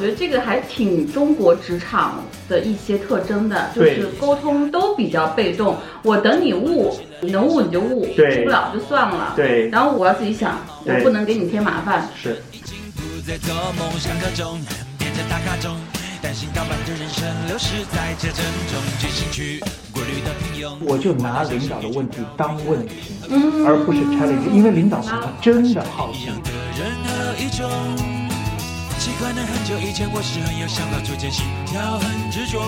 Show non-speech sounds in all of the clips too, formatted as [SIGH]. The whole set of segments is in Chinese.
觉得这个还挺中国职场的一些特征的，就是沟通都比较被动。我等你悟，你能悟你就悟，对悟不了就算了。对然后我要自己想，我不能给你添麻烦。是。不再做梦，上课中变成打卡中，担心大半的人生流逝在这阵中，举兴趣过滤的平庸。我就拿领导的问题当问题，嗯而不是 challenge，因为领导他真的好奇。的人何一种？习惯了很久以前，我是很有想法，逐渐心跳很执着，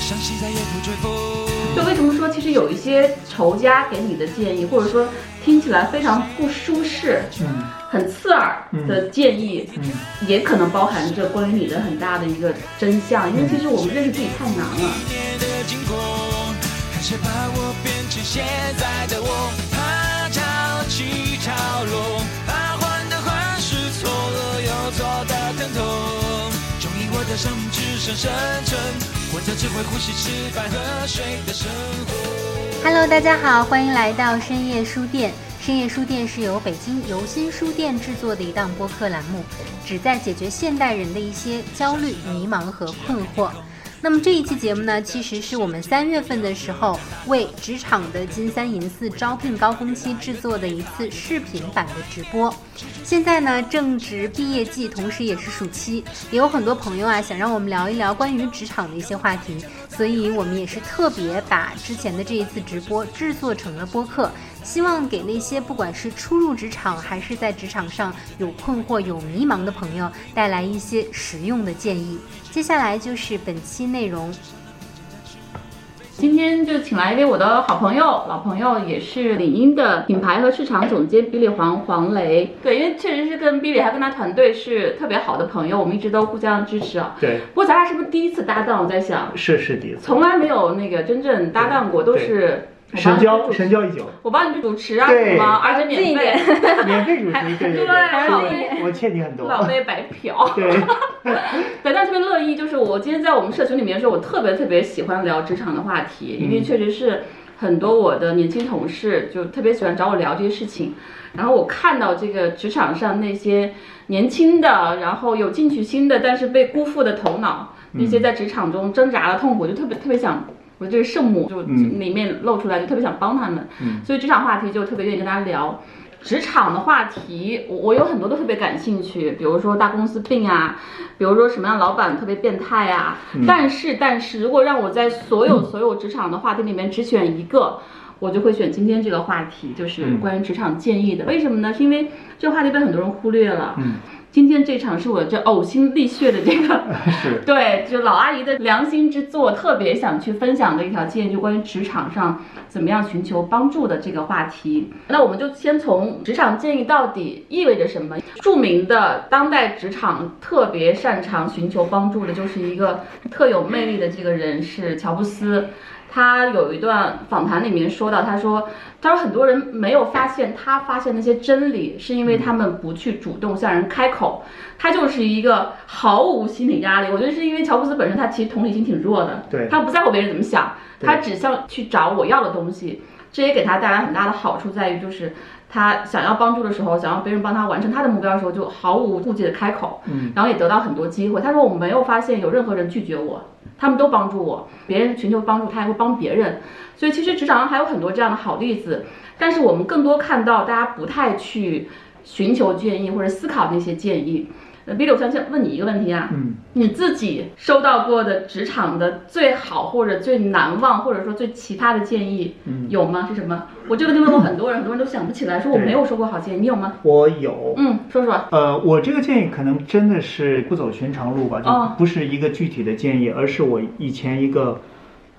伤心再也不追风。就为什么说，其实有一些仇家给你的建议，或者说听起来非常不舒适、嗯很刺耳的建议，嗯，也可能包含着关于你的很大的一个真相。因为其实我们认识自己太难了。年终于我的生命只剩生存，活着只会呼吸、吃饭、喝水的生活。Hello，大家好，欢迎来到深夜书店。深夜书店是由北京游心书店制作的一档播客栏目，旨在解决现代人的一些焦虑、迷茫和困惑。那么这一期节目呢，其实是我们三月份的时候为职场的金三银四招聘高峰期制作的一次视频版的直播。现在呢正值毕业季，同时也是暑期，也有很多朋友啊想让我们聊一聊关于职场的一些话题，所以我们也是特别把之前的这一次直播制作成了播客。希望给那些不管是初入职场还是在职场上有困惑、有迷茫的朋友带来一些实用的建议。接下来就是本期内容。今天就请来一位我的好朋友，老朋友，也是领英的品牌和市场总监比利黄黄雷。对，因为确实是跟比利还跟他团队是特别好的朋友，我们一直都互相支持啊。对，不过咱俩是不是第一次搭档？我在想，是是第一次。从来没有那个真正搭档过，都是神交神交已久，我帮你主持啊对。什么，而且免费，免。[LAUGHS] 费主持，对对对。我我欠你很多。老费白嫖。[LAUGHS] 对，[LAUGHS] 对，但特别乐意，就是我今天在我们社群里面的时候，我特别特别喜欢聊职场的话题，因为确实是很多我的年轻同事就特别喜欢找我聊这些事情，然后我看到这个职场上那些年轻的，然后有进取心的，但是被辜负的头脑，那些在职场中挣扎的痛苦，就特别特别想。我这个圣母就嗯里面露出来，就特别想帮他们，嗯所以职场话题就特别愿意跟大家聊。职场的话题，我我有很多都特别感兴趣，比如说大公司病啊，比如说什么样老板特别变态啊。但是但是如果让我在所有所有职场的话题里面只选一个，我就会选今天这个话题，就是嗯关于职场建议的。为什么呢？是因为这个话题被很多人忽略了。嗯，今天这场是我这呕心沥血的这个 [LAUGHS] 是对，就老阿姨的良心之作，特别想去分享的一条建议，就关于职场上怎么样寻求帮助的这个话题。那我们就先从职场建议到底意味着什么？著名的当代职场特别擅长寻求帮助的，就是一个特有魅力的这个人是乔布斯。他有一段访谈里面说到，他说，他说很多人没有发现他发现那些真理，是因为他们不去主动向人开口。他就是一个毫无心理压力。我觉得是因为乔布斯本身他其实同理心挺弱的，对他不在乎别人怎么想，他只想去找我要的东西。这也给他带来很大的好处，在于就是他想要帮助的时候，想要别人帮他完成他的目标的时候，就毫无顾忌的开口，嗯，然后也得到很多机会。他说我没有发现有任何人拒绝我，他们都帮助我，别人寻求帮助，他也会帮别人。所以其实职场上还有很多这样的好例子，但是我们更多看到大家不太去寻求建议或者思考那些建议。呃，Billy，我想先问你一个问题啊，嗯，你自己收到过的职场的最好或者最难忘或者说最奇葩的建议，嗯有吗？是什么？我这个问题问过很多人，很多人都想不起来，说我没有收过好建议，你有吗？我有。嗯，说说。呃，我这个建议可能真的是不走寻常路吧，哦就不是一个具体的建议，而是我以前一个，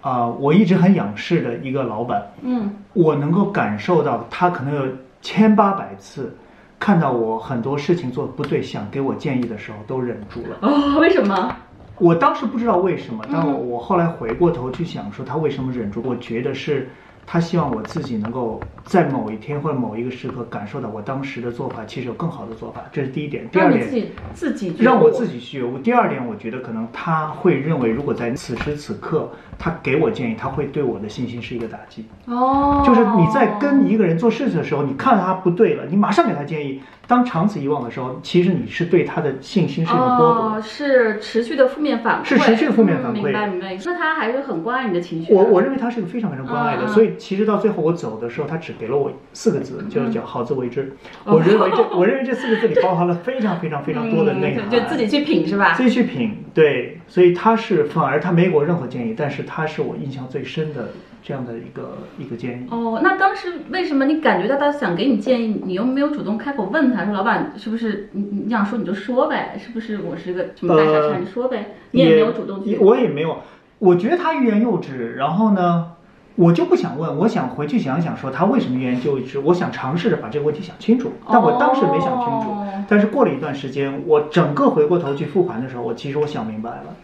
啊、我一直很仰视的一个老板，嗯我能够感受到他可能有千八百次看到我很多事情做的不对，想给我建议的时候都忍住了。哦，为什么？我当时不知道为什么，但我嗯我后来回过头去想说他为什么忍住，我觉得是他希望我自己能够在某一天或者某一个时刻感受到我当时的做法其实有更好的做法，这是第一点。第二点自，己自己让我自己去觉悟。第二点，我觉得可能他会认为，如果在此时此刻他给我建议，他会对我的信心是一个打击。哦，就是你在跟一个人做事情的时候，你看他不对了，你马上给他建议。当长此以往的时候，其实你是对他的信心是一个剥夺。哦，是持续的负面反馈，是持续的负面反馈嗯明白明白。那他还是很关爱你的情绪的。我我认为他是一个非常非常关爱的，所以其实到最后我走的时候，他只给了我四个字，就是叫“好自为之”。哦我认为这我认为这四个字里包含了非常非常非常多的内涵，嗯就自己去品是吧？自己去品。对，所以他是反而他没给我任何建议，但是他是我印象最深的这样的一个一个建议。哦，那当时为什么你感觉到他想给你建议，你又没有主动开口问他说，老板是不是你你想说你就说呗，是不是我是个什么大傻叉，呃你说呗，你也没有主动去。我也没有，我觉得他欲言又止，然后呢，我就不想问，我想回去想想，说他为什么欲言又止，我想尝试着把这个问题想清楚，但我当时没想清楚。哦但是过了一段时间，我整个回过头去复盘的时候，我其实我想明白了。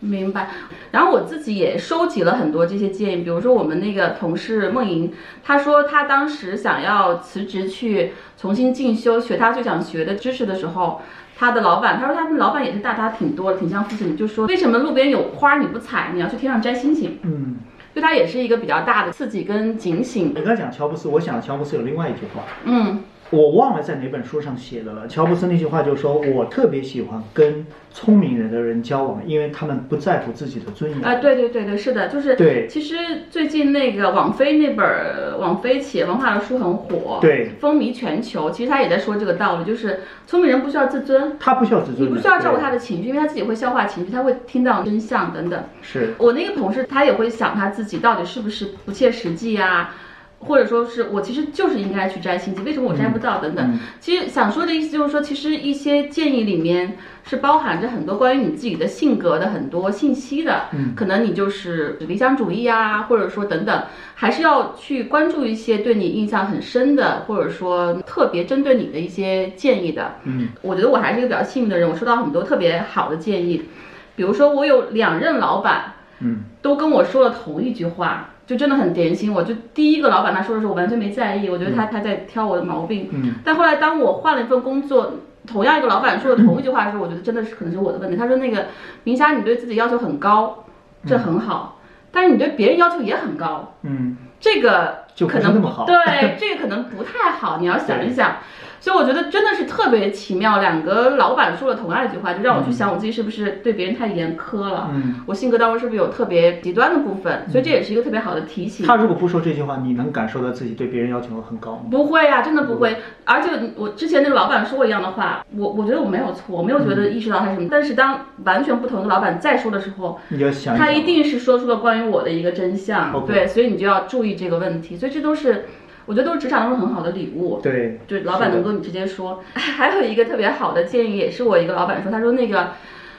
明白。然后我自己也收集了很多这些建议，比如说我们那个同事梦莹，她说她当时想要辞职去重新进修，学她最想学的知识的时候。她的老板，她说他们老板也是大他挺多的，挺像父亲，就说为什么路边有花你不采，你要去天上摘星星？嗯，对他也是一个比较大的刺激跟警醒。你刚才讲乔布斯，我想乔布斯有另外一句话，嗯，我忘了在哪本书上写的了。乔布斯那句话就说：“我特别喜欢跟聪明人的人交往，因为他们不在乎自己的尊严。啊，对对对对，是的，就是对其实最近那个网飞那本儿网飞企业文化的书很火，对，风靡全球。其实他也在说这个道理，就是聪明人不需要自尊，他不需要自尊，你不需要照顾对他的情绪，因为他自己会消化情绪，他会听到真相等等。是我那个同事他也会想他自己到底是不是不切实际呀、或者说是我其实就是应该去摘星星，为什么我摘不到等等。嗯其实想说的意思就是说，其实一些建议里面是包含着很多关于你自己的性格的很多信息的。嗯可能你就是理想主义啊，或者说等等，还是要去关注一些对你印象很深的，或者说特别针对你的一些建议的。嗯我觉得我还是一个比较幸运的人，我收到很多特别好的建议，比如说我有两任老板。嗯都跟我说了同一句话，就真的很点醒我。就第一个老板他说的时候，我完全没在意，我觉得他他在挑我的毛病。嗯但后来当我换了一份工作，同样一个老板说的同一句话的时候，我觉得真的是可能是我的问题。他说那个明霞，你对自己要求很高，这很好，但是你对别人要求也很高，嗯，这个就可能是那么好对，这个可能不太好，你要想一想。[LAUGHS] 所以我觉得真的是特别奇妙，两个老板说了同样一句话，就让我去想我自己是不是对别人太严苛了。嗯，我性格当中是不是有特别极端的部分？所以这也是一个特别好的提醒。他如果不说这句话，你能感受到自己对别人要求很高吗？不会啊，真的不会。而且我之前那个老板说过一样的话，我我觉得我没有错，我没有觉得意识到他什么。但是当完全不同的老板再说的时候，你要想，他一定是说出了关于我的一个真相。对，所以你就要注意这个问题。所以这都是我觉得都是职场当中很好的礼物。对就老板能够你直接说。还有一个特别好的建议，也是我一个老板说，他说那个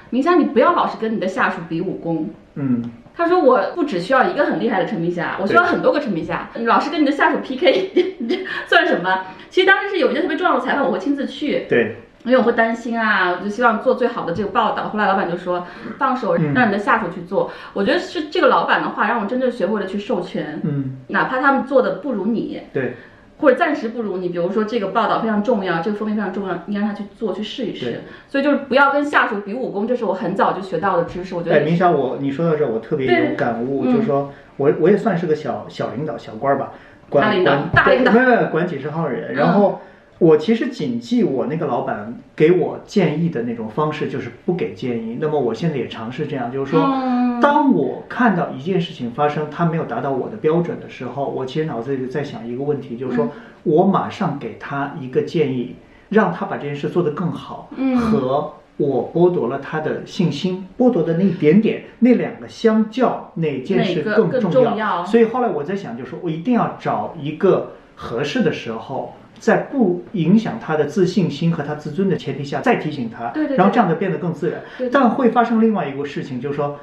明霞，你不要老是跟你的下属比武功。嗯他说：“我不只需要一个很厉害的陈明霞，我需要很多个陈明霞。你老是跟你的下属 PK，这 [LAUGHS] 算什么？其实当时是有一些特别重要的采访，我会亲自去，对因为我会担心啊，我就希望做最好的这个报道。后来老板就说，放手嗯让你的下属去做。我觉得是这个老板的话，让我真正学会了去授权，嗯哪怕他们做的不如你，对或者暂时不如你，比如说这个报道非常重要，这个封面非常重要，你让他去做，去试一试。所以就是不要跟下属比武功，这是我很早就学到的知识。我觉得哎，明霞，我你说到这儿，我特别有感悟，嗯就是说我我也算是个小小领导、小官儿吧，管大领导管大领导没有管几十号人，然后。我其实谨记我那个老板给我建议的那种方式，就是不给建议。那么我现在也尝试这样，就是说，嗯当我看到一件事情发生，它没有达到我的标准的时候，我其实脑子里在想一个问题，就是说嗯我马上给他一个建议，让他把这件事做得更好，嗯和我剥夺了他的信心，剥夺的那一点点，那两个相较，哪件事更重重要所以后来我在想，就是说我一定要找一个合适的时候。在不影响他的自信心和他自尊的前提下，再提醒他，对对对然后这样的变得更自然。但会发生另外一个事情，就是说，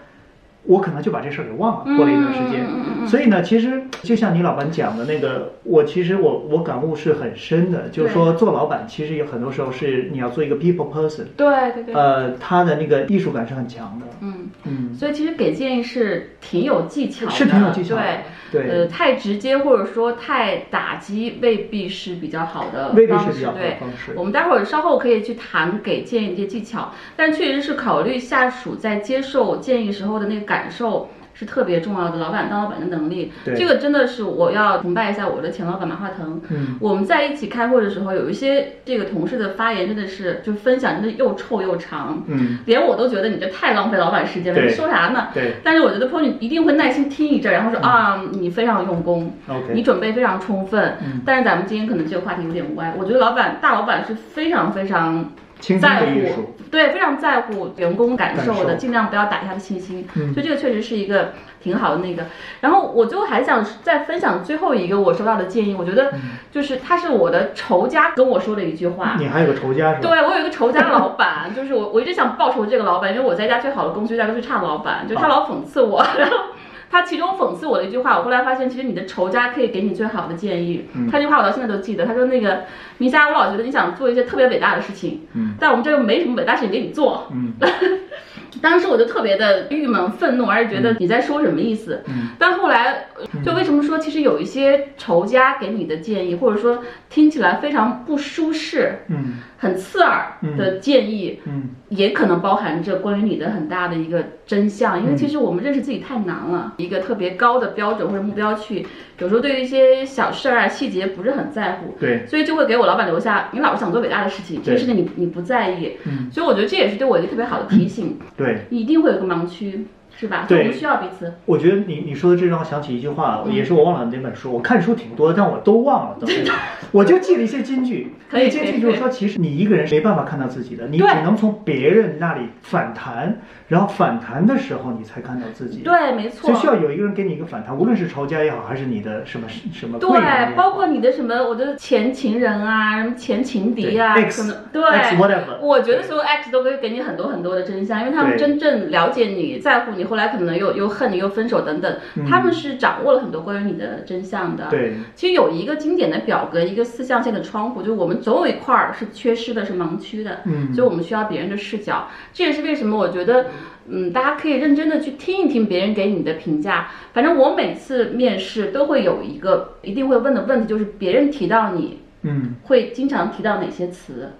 我可能就把这事儿给忘了，过了一段时间。嗯所以呢，其实就像你老板讲的那个，我其实我我感悟是很深的，就是说做老板其实有很多时候是你要做一个 people person，对对对，呃，他的那个艺术感是很强的。嗯，嗯，所以其实给建议是挺有技巧的，是挺有技巧的对。对呃，太直接或者说太打击，未必是比较好的未必方式。是比较好的对方式我们待会儿稍后可以去谈给建议一些技巧，但确实是考虑下属在接受建议时候的那个感受。是特别重要的，老板当老板的能力，对。这个真的是我要崇拜一下我的前老板马化腾。嗯，我们在一起开会的时候，有一些这个同事的发言真的是，就分享真的又臭又长，嗯，连我都觉得你这太浪费老板时间了，你说啥呢？对。但是我觉得 Pony 一定会耐心听一阵，然后说、啊，你非常用功，你，OK，准备非常充分。嗯。但是咱们今天可能这个话题有点歪，我觉得老板大老板是非常非常在乎，，对，非常在乎员工感受的，受尽量不要打击他的信心。嗯所以这个确实是一个挺好的那个。然后我最后还想再分享最后一个我收到的建议，我觉得嗯就是他是我的仇家跟我说的一句话。你还有个仇家是吧？对我有一个仇家老板，就是我我一直想报仇这个老板，因为我在家最好的公司遇到一个最差的老板，就是他老讽刺我，[LAUGHS] 然后。他其中讽刺我的一句话，我后来发现，其实你的仇家可以给你最好的建议。嗯他这句话我到现在都记得。他说：“那个米夏，我老觉得你想做一些特别伟大的事情，嗯但我们这又没什么伟大事情给你做。嗯 [LAUGHS] 当时我就特别的郁闷、愤怒，而且觉得你在说什么意思。嗯但后来，呃就为什么说其实有一些仇家给你的建议，或者说听起来非常不舒适、嗯很刺耳的建议，嗯。也可能包含着关于你的很大的一个真相，因为嗯。其实我们认识自己太难了，一个特别高的标准或者目标去，有时候对于一些小事儿啊、细节不是很在乎，对，所以就会给我老板留下，你老是想做伟大的事情，这对些事情你你不在意，嗯。所以我觉得这也是对我一个特别好的提醒，对。你一定会有一个盲区，是吧？对我们需要彼此，我觉得你你说的这让我想起一句话，嗯也是我忘了哪本书。我看书挺多，但我都忘了，都 [LAUGHS] 我就记了一些金句。可以那金句就是说，其实你一个人是没办法看到自己的，你只能从别人那里反弹，然后反弹的时候你才看到自己。，对，没错所以。需要有一个人给你一个反弹，无论是仇家也好，还是你的什么什么对，包括你的什么，我的前情人啊，什么前情敌啊，对可 X 能 X 对 whatever。我觉得所有 X 都可以给你很多很多的真相，因为他们真正了解你、在乎你，后来可能又又恨你、又分手等等，嗯他们是掌握了很多关于你的真相的。，对，其实有一个经典的表格，一个四象限的窗户，就是我们总有一块儿是缺失的，是盲区的，嗯所以我们需要别人的视角。这也是为什么我觉得，嗯，大家可以认真的去听一听别人给你的评价。反正我每次面试都会有一个一定会问的问题，就是别人提到你嗯，会经常提到哪些词。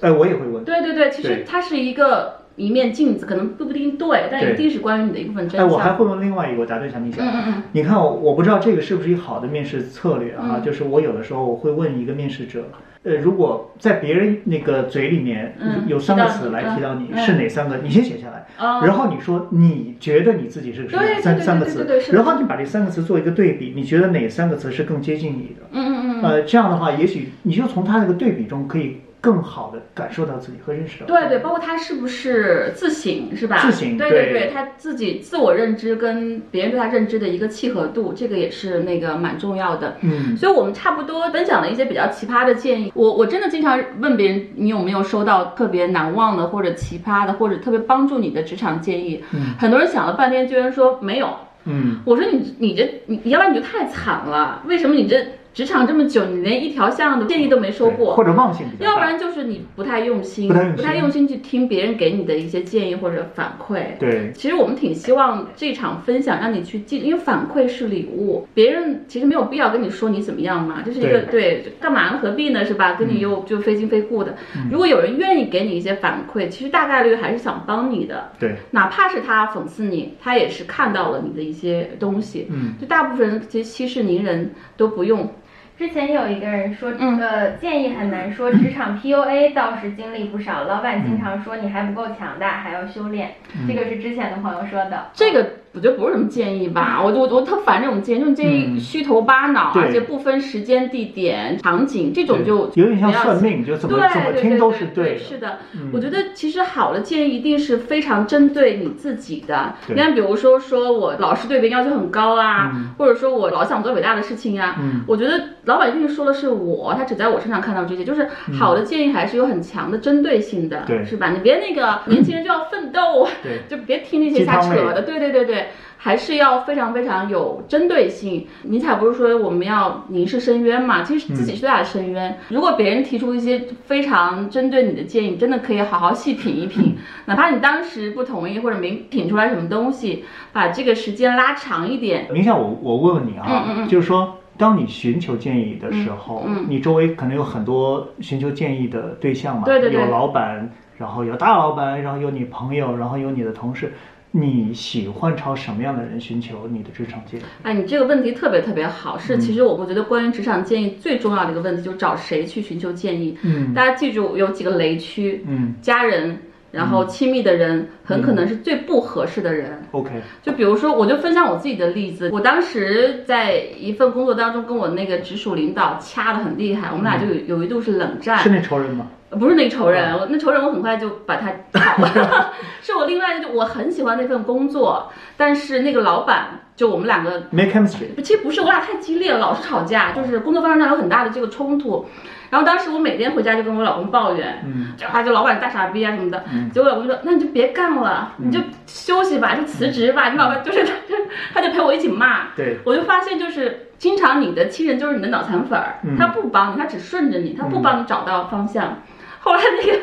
哎，我也会问。对对对，其实它是一个一面镜子，可能不一定对，但一定是关于你的一部分真哎，相。我还会问另外一个，我答对一下你想。嗯嗯嗯，你看，我不知道这个是不是一个好的面试策略啊？嗯就是我有的时候我会问一个面试者，呃，如果在别人那个嘴里面嗯有三个词来提到你嗯是哪三个，你先写下来，哦然后你说你觉得你自己是个什么三对三个词对对对是，的然后你把这三个词做一个对比，你觉得哪三个词是更接近你的？嗯嗯嗯，呃，这样的话，也许你就从他那个对比中可以更好的感受到自己和认识到。对对，包括他是不是自省，是吧？自省对对对，他自己自我认知跟别人对他认知的一个契合度，这个也是那个蛮重要的。嗯，所以我们差不多分享了一些比较奇葩的建议。我我真的经常问别人，你有没有收到特别难忘的，或者奇葩的，或者特别帮助你的职场建议？嗯很多人想了半天，居然说没有。嗯，我说你你这你要不然你就太惨了，为什么你这职场这么久，你连一条像的建议都没说过？或者忘性比较。要不然就是你不太用心，不太用心去听别人给你的一些建议或者反馈。对，其实我们挺希望这场分享让你去记，因为反馈是礼物，别人其实没有必要跟你说你怎么样嘛，这是一个对干嘛呢？何必呢？是吧？跟你又就非亲非故的。嗯如果有人愿意给你一些反馈，其实大概率还是想帮你的，对，哪怕是他讽刺你，他也是看到了你的一些东西。嗯，就大部分人其实息事宁人都不用。之前有一个人说，嗯呃，建议很难说，职场 PUA 倒是经历不少。老板经常说你还不够强大，还要修炼。这个是之前的朋友说的。这个我觉得不是什么建议吧，我我我特烦这种建议，这种建议嗯。虚头巴脑，对。而且不分时间、地点、场景，这种就有点像算命，就怎么对怎么对对对听都是的。对是的，嗯。我觉得其实好的建议一定是非常针对你自己的。你看，比如说说我老是对别人要求很高啊，嗯。或者说我老想做伟大的事情啊、嗯。我觉得老板一定说的是我，他只在我身上看到这些，就是好的建议还是有很强的针对性的，对。是吧？你别那个年轻人就要奋斗，对。[LAUGHS] 就别听那些瞎扯的。对对对对，还是要非常非常有针对性。尼采不是说我们要凝视深渊嘛？其实自己是最大的深渊。如果别人提出一些非常针对你的建议，真的可以好好细品一品，[LAUGHS] 哪怕你当时不同意或者没品出来什么东西，把这个时间拉长一点。明夏，我我问问你啊，嗯嗯嗯就是说，当你寻求建议的时候，嗯嗯你周围可能有很多寻求建议的对象嘛，对对对有老板，然后有大老板，然后有你朋友，然后有你的同事，你喜欢朝什么样的人寻求你的职场建议？哎，你这个问题特别特别好，是嗯其实我会觉得关于职场建议最重要的一个问题，就是找谁去寻求建议。嗯大家记住有几个雷区，嗯家人，然后亲密的人，很可能是最不合适的人。，OK，就比如说，我就分享我自己的例子，我当时在一份工作当中，跟我那个直属领导掐得很厉害，我们俩就有有一度是冷战。是那仇人吗？不是那个仇人，我那仇人我很快就把他。[LAUGHS] [LAUGHS] 是我另外就我很喜欢那份工作，但是那个老板就我们两个没 chemistry，其实不是，我俩太激烈了，老是吵架，就是工作方式上有很大的这个冲突。然后当时我每天回家就跟我老公抱怨，嗯这啊就老板大傻逼啊什么的。嗯结果我老公说，那你就别干了，你就休息吧，就辞职吧。你老板就是他，[LAUGHS] 他就陪我一起骂。对，我就发现就是。经常你的亲人就是你的脑残粉儿，嗯他不帮你，他只顺着你，他不帮你找到方向。[LAUGHS] 后来那个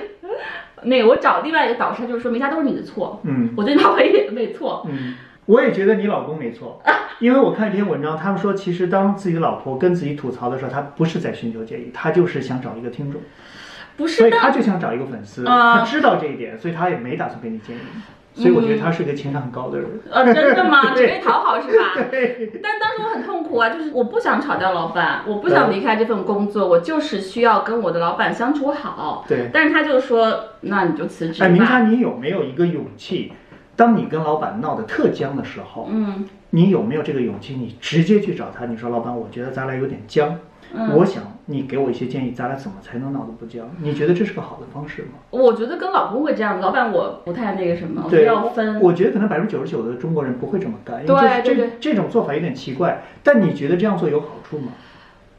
那个我找另外一个导师，他就说明啥都是你的错，嗯我对你老婆一点都没错。嗯，我也觉得你老公没错，[LAUGHS] 因为我看一篇文章，他们说其实当自己的老婆跟自己吐槽的时候，他不是在寻求建议，他就是想找一个听众。不是的，所以他就想找一个粉丝，啊他知道这一点，所以他也没打算给你建议。所以我觉得他是个情商很高的人。呃，真的吗？[LAUGHS] 只为讨好是吧？[LAUGHS] 对，但当时我很痛苦啊，就是我不想炒掉老板，我不想离开这份工作，我就是需要跟我的老板相处好。对但是他就说，那你就辞职哎，明吧。山，你有没有一个勇气？当你跟老板闹得特僵的时候，嗯你有没有这个勇气？你直接去找他，你说老板，我觉得咱俩有点僵，嗯，我想你给我一些建议，咱俩怎么才能闹得不僵？你觉得这是个好的方式吗？我觉得跟老公会这样，老板我不太那个什么，我觉得对要分。我觉得可能百分之九十九的中国人不会这么干，这这这种做法有点奇怪。但你觉得这样做有好处吗？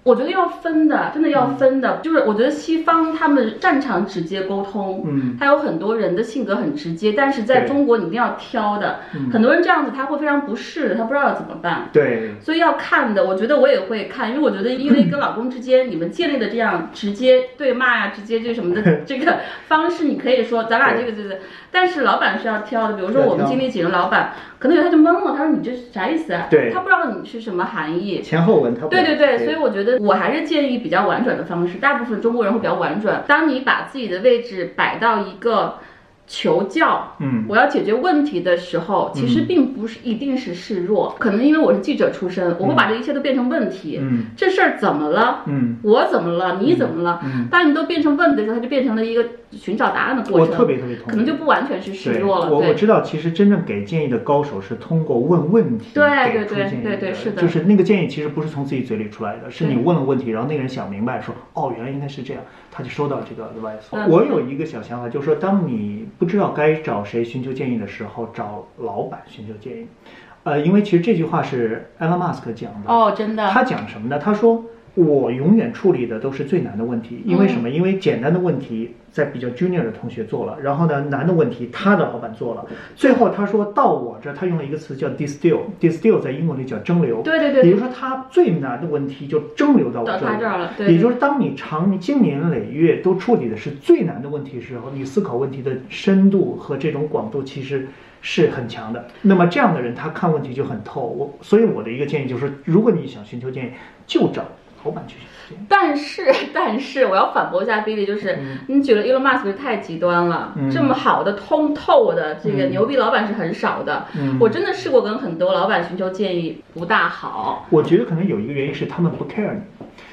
我觉得要分的，真的要分的。就是我觉得西方他们擅长直接沟通，嗯他有很多人的性格很直接，但是在中国你一定要挑的。嗯很多人这样子他会非常不适，他不知道要怎么办。对，所以要看的，我觉得我也会看，因为我觉得因为跟老公之间你们建立的这样直接对骂呀、直接这什么的 [LAUGHS] 这个方式，你可以说咱俩这个这个，但是老板是要挑的。比如说我们经理几个老板，可能有他就懵了，他说你这是啥意思啊？对他不知道你是什么含义。前后文他不对对对，所以我觉得我还是建议比较婉转的方式。大部分中国人会比较婉转。当你把自己的位置摆到一个求教，嗯我要解决问题的时候，其实并不是一定是示弱，可能因为我是记者出身，我会把这一切都变成问题。嗯这事儿怎么了？嗯我怎么了？你怎么了？嗯，当你都变成问题的时候，它就变成了一个寻找答案的过程我程。特别特别同意，可能就不完全是示对，弱了。我我知道，其实真正给建议的高手是通过问问题对给对对出建议对对是的就是那个建议其实不是从自己嘴里出来的，是你问了问题，然后那个人想明白说，哦，原来应该是这样，他就收到这个 advice。嗯我有一个小想法，就是说，当你不知道该找谁寻求建议的时候，找老板寻求建议。呃，因为其实这句话是 Elon Musk 讲的。哦，真的。他讲什么呢？他说我永远处理的都是最难的问题，因为什么？因为简单的问题在比较 junior 的同学做了，然后呢，难的问题他的老板做了，最后他说到我这，他用了一个词叫 distill，distill 在英文里叫蒸馏。对对对也就是说，他最难的问题就蒸馏到我这儿了，对。也就是当你长经年累月都处理的是最难的问题的时候，你思考问题的深度和这种广度其实是很强的。那么这样的人，他看问题就很透。我所以我的一个建议就是，如果你想寻求建议，就找老板去寻求建议。但是，但是我要反驳一下 Billy，就是、嗯你举了 Elon Musk 太极端了，嗯这么好的通透的这个嗯牛逼老板是很少的。嗯我真的试过跟很多老板寻求建议，不大好，我觉得可能有一个原因是他们不 care 你。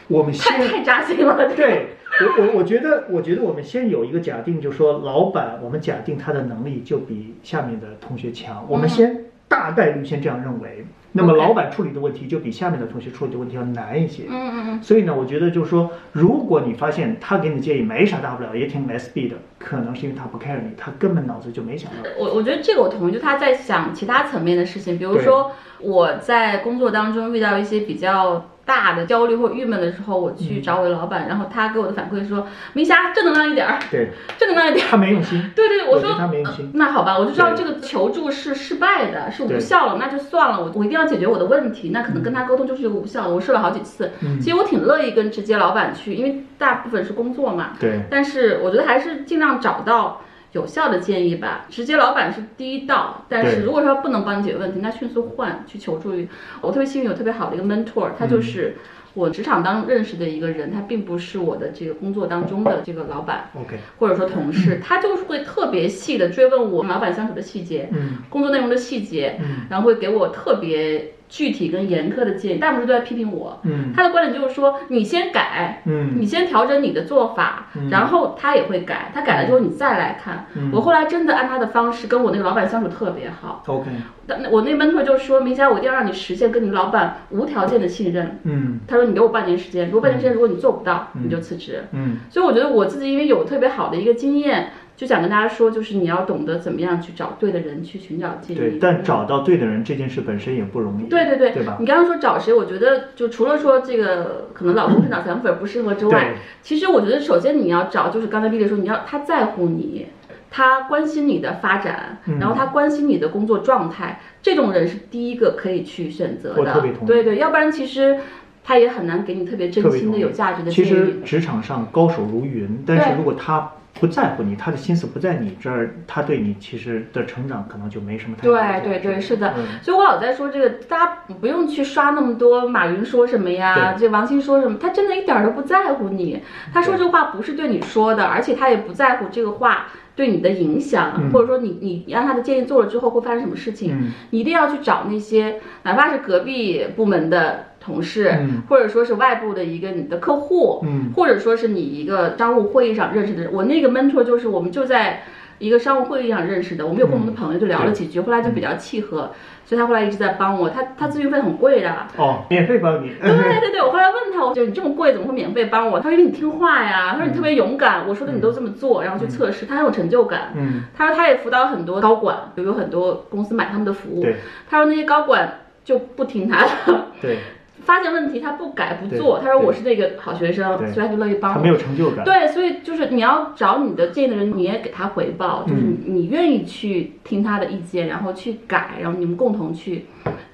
我们先太太扎心了。对我我我觉得，我觉得我们先有一个假定，就是说老板，我们假定他的能力就比下面的同学强，我们先大概率先这样认为。那么老板处理的问题就比下面的同学处理的问题要难一些。嗯嗯嗯，所以呢，我觉得就是说，如果你发现他给你的建议没啥大不了，也挺 SB 的，可能是因为他不 care 你，他根本脑子就没想到。我我觉得这个我同意，就他在想其他层面的事情，比如说我在工作当中遇到一些比较大的焦虑或郁闷的时候，我去找我的老板，然后他给我的反馈说：“明霞，正能量一点儿，对，正能量一点儿。他没用心。”对对，我说得他没用心。那好吧，我就知道这个求助是失败的，是无效了，那就算了，我我一定要解决我的问题。那可能跟他沟通就是一个无效的，我试了好几次。嗯其实我挺乐意跟直接老板去，因为大部分是工作嘛。对，但是我觉得还是尽量找到有效的建议吧。直接老板是第一道，但是如果说不能帮你解决问题，那迅速换去求助于。我特别幸运有特别好的一个 mentor，他嗯。就是我职场当中认识的一个人，他并不是我的这个工作当中的这个老板。OK，或者说同事，他就是会特别细的追问我老板相处的细节，嗯。工作内容的细节，嗯。然后会给我特别具体跟严苛的建议，大部分都在批评我。嗯他的观点就是说，你先改，嗯你先调整你的做法，嗯然后他也会改，他改了之后你再来看。嗯我后来真的按他的方式跟我那个老板相处特别好。OK，但我那 mentor 就说明霞，我一定要让你实现跟你老板无条件的信任。嗯他说你给我半年时间，如果半年时间如果你做不到，嗯你就辞职。嗯所以我觉得我自己因为有特别好的一个经验，就想跟大家说，就是你要懂得怎么样去找对的人去寻找建议。对，但找到对的人这件事本身也不容易。对对对，对吧你刚刚说找谁，我觉得就除了说这个可能老公是脑残粉不适合之外，其实我觉得首先你要找，就是刚才丽丽说，你要他在乎你，他关心你的发展，嗯然后他关心你的工作状态，这种人是第一个可以去选择的。我特别同意对对，要不然其实他也很难给你特别真心的、有价值的其建议。实职场上高手如云，但是如果他不在乎你，他的心思不在你这儿，他对你其实的成长可能就没什么太对对对，是的，嗯所以我老在说这个，大家不用去刷那么多马云说什么呀，这王鑫说什么，他真的一点儿都不在乎你。他说这话不是对你说的，而且他也不在乎这个话对你的影响，嗯。或者说你你让他的建议做了之后会发生什么事情，嗯。你一定要去找那些哪怕是隔壁部门的同事，嗯或者说是外部的一个你的客户，嗯。或者说是你一个商务会议上认识的人。我那个 mentor 就是我们就在一个商务会议上认识的，我们有共同的朋友，就聊了几句，后来就比较契合，所以他后来一直在帮我。他他咨询费很贵的。哦，免费帮你。对对对，我后来问他，我就你这么贵，怎么会免费帮我？他说因为你听话呀，他说你特别勇敢，我说的你都这么做，然后去测试，他很有成就感。嗯，他说他也辅导很多高管，有有很多公司买他们的服务对。他说那些高管就不听他的，对，发现问题他不改不做。他说我是那个好学生，对所以他就乐意帮。他没有成就感。对，所以就是你要找你的建议的人，你也给他回报，就是嗯你你愿意去听他的意见，然后去改，然后你们共同去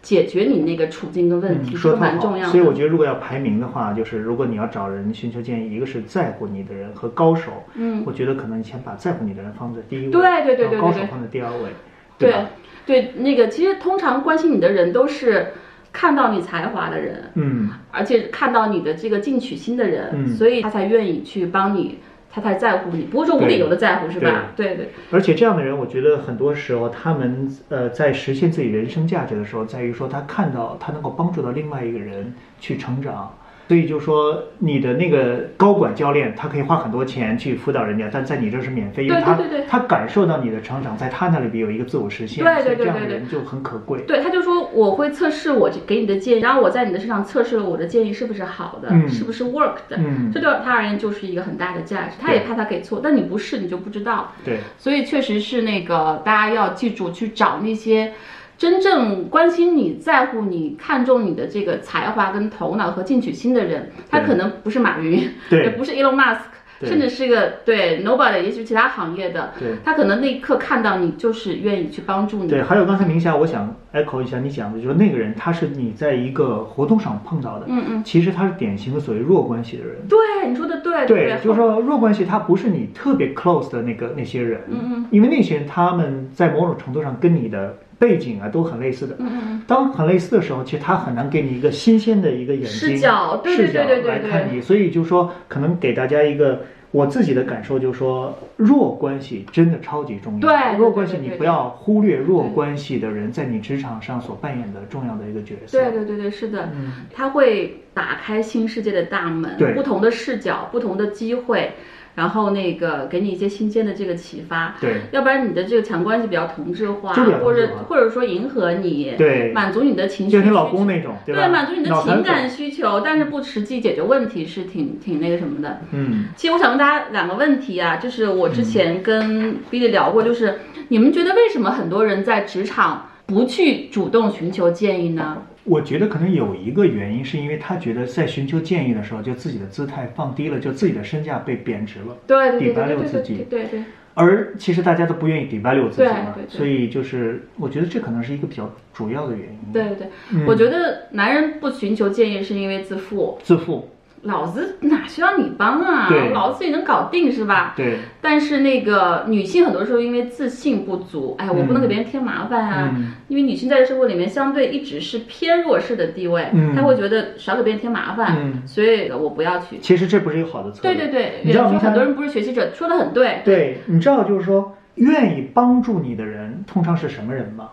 解决你那个处境跟问题，嗯，这说得特好个蛮重要。的。所以我觉得，如果要排名的话，就是如果你要找人寻求建议，一个是在乎你的人和高手。嗯，我觉得可能你先把在乎你的人放在第一位，对对对对对对手放在第二位，对吧？对，那个其实通常关心你的人都是看到你才华的人，嗯，而且看到你的这个进取心的人，嗯所以他才愿意去帮你，他才在乎你，不会说无理由的在乎，是吧？对对而且这样的人，我觉得很多时候他们呃在实现自己人生价值的时候，在于说他看到他能够帮助到另外一个人去成长。所以就说你的那个高管教练，他可以花很多钱去辅导人家，但在你这是免费，因为他对对对对他感受到你的成长，在他那里边有一个自我实现，对对所以这样的对对对人就很可贵。对，他就说我会测试我给你的建议，然后我在你的身上测试了我的建议是不是好的，嗯是不是 work 的，嗯这对他而言就是一个很大的价值。他也怕他给错，但你不是你就不知道。对，所以确实是那个大家要记住去找那些真正关心你、在乎你、看重你的这个才华跟头脑和进取心的人。他可能不是马云，对也不是 Elon Musk。甚至是个对 nobody，也许其他行业的，对他可能那一刻看到你，就是愿意去帮助你。对，还有刚才明霞，我想 echo 一下你讲的，就是那个人他是你在一个活动上碰到的，嗯嗯，其实他是典型的所谓弱关系的人。对，你说的对，对，对，就是说弱关系，他不是你特别 close 的那个那些人，嗯嗯，因为那些人他们在某种程度上跟你的背景啊都很类似的，嗯嗯当很类似的时候，其实他很难给你一个新鲜的一个眼睛视角对对视角对对对对。来看你，所以就说可能给大家一个。我自己的感受就是说，弱关系真的超级重要。对对弱关系你不要忽略弱关系的人在你职场上所扮演的重要的一个角色。对对对对，是的，嗯。他会打开新世界的大门，对。不同的视角，不同的机会，然后那个给你一些新鲜的这个启发。对要不然你的这个强关系比较同质化，或者或者说迎合你，对，满足你的情绪就你老公那种，对？对，满足你的情感。需求，但是不实际解决问题，是挺挺那个什么的。嗯其实我想问大家两个问题啊，就是我之前跟 Billy 聊过，就是你们觉得为什么很多人在职场不去主动寻求建议呢？我觉得可能有一个原因，是因为他觉得在寻求建议的时候，就自己的姿态放低了，就自己的身价被贬值了。对对对对对对自己对对对。而其实大家都不愿意 devalue 自己嘛对对，对所以就是我觉得这可能是一个比较主要的原因。对对对，嗯我觉得男人不寻求建议是因为自负，自负，老子哪需要你帮啊？老子自己能搞定是吧？对，但是那个女性很多时候因为自信不足，哎，我不能给别人添麻烦啊。嗯因为女性在社会里面相对一直是偏弱势的地位，嗯她会觉得少给别人添麻烦，嗯所以我不要去。其实这不是一个好的策略。对对对，你知道说很多人不是学习者，说的很对。对，你知道就是说，愿意帮助你的人通常是什么人吗？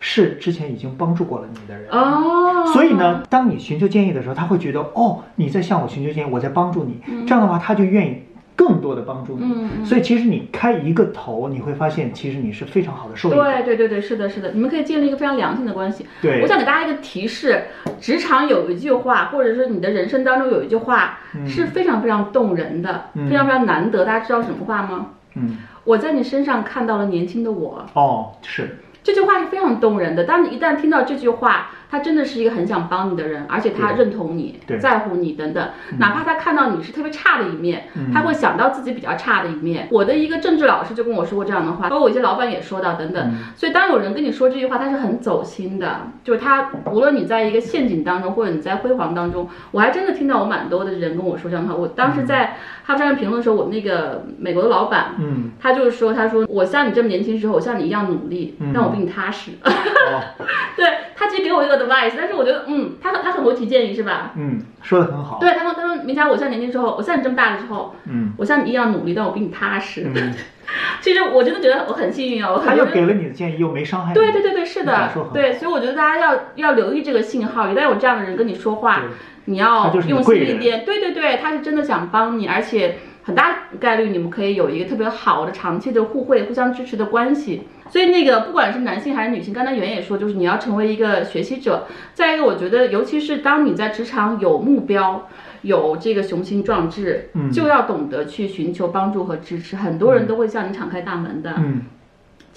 是之前已经帮助过了你的人。哦，所以呢，当你寻求建议的时候，他会觉得哦，你在向我寻求建议，我在帮助你。这样的话，他就愿意更多的帮助你。所以其实你开一个头，你会发现其实你是非常好的受益者。对对对对，是的，是的，你们可以建立一个非常良性的关系。对我想给大家一个提示：职场有一句话，或者是你的人生当中有一句话、是非常非常动人的，嗯非常非常难得。大家知道什么话吗？嗯，我在你身上看到了年轻的我。哦，是，这句话是非常动人的。当你一旦听到这句话，他真的是一个很想帮你的人，而且他认同你、在乎你等等。哪怕他看到你是特别差的一面，嗯他会想到自己比较差的一面。我的一个政治老师就跟我说过这样的话，包括我一些老板也说到等等。嗯所以当有人跟你说这句话，他是很走心的，就是他无论你在一个陷阱当中，或者你在辉煌当中，我还真的听到我蛮多的人跟我说这样的话。我当时在哈佛商业评论的时候，我那个美国的老板。嗯，他就是说，他说我像你这么年轻时候，我像你一样努力，嗯但我比你踏实。哦，[LAUGHS] 对他其实给我一个 advice，但是我觉得，嗯，他他很会提建议是吧？嗯，说的很好。对，他说他说明霞，我像年轻时候，我像你这么大的时候，嗯我像你一样努力，但我比你踏实。嗯，[LAUGHS] 其实我真的觉得我很幸运哦，他又给了。你的建议，又没伤害你。对对对对，是的对，所以我觉得大家要要留意这个信号，一旦有这样的人跟你说话，你要用心一点。对对对，他是真的想帮你，而且很大概率你们可以有一个特别好的长期的互惠、互相支持的关系。所以那个不管是男性还是女性，刚才袁也说，就是你要成为一个学习者。再一个，我觉得尤其是当你在职场有目标。有这个雄心壮志，嗯就要懂得去寻求帮助和支持。很多人都会向你敞开大门的。嗯，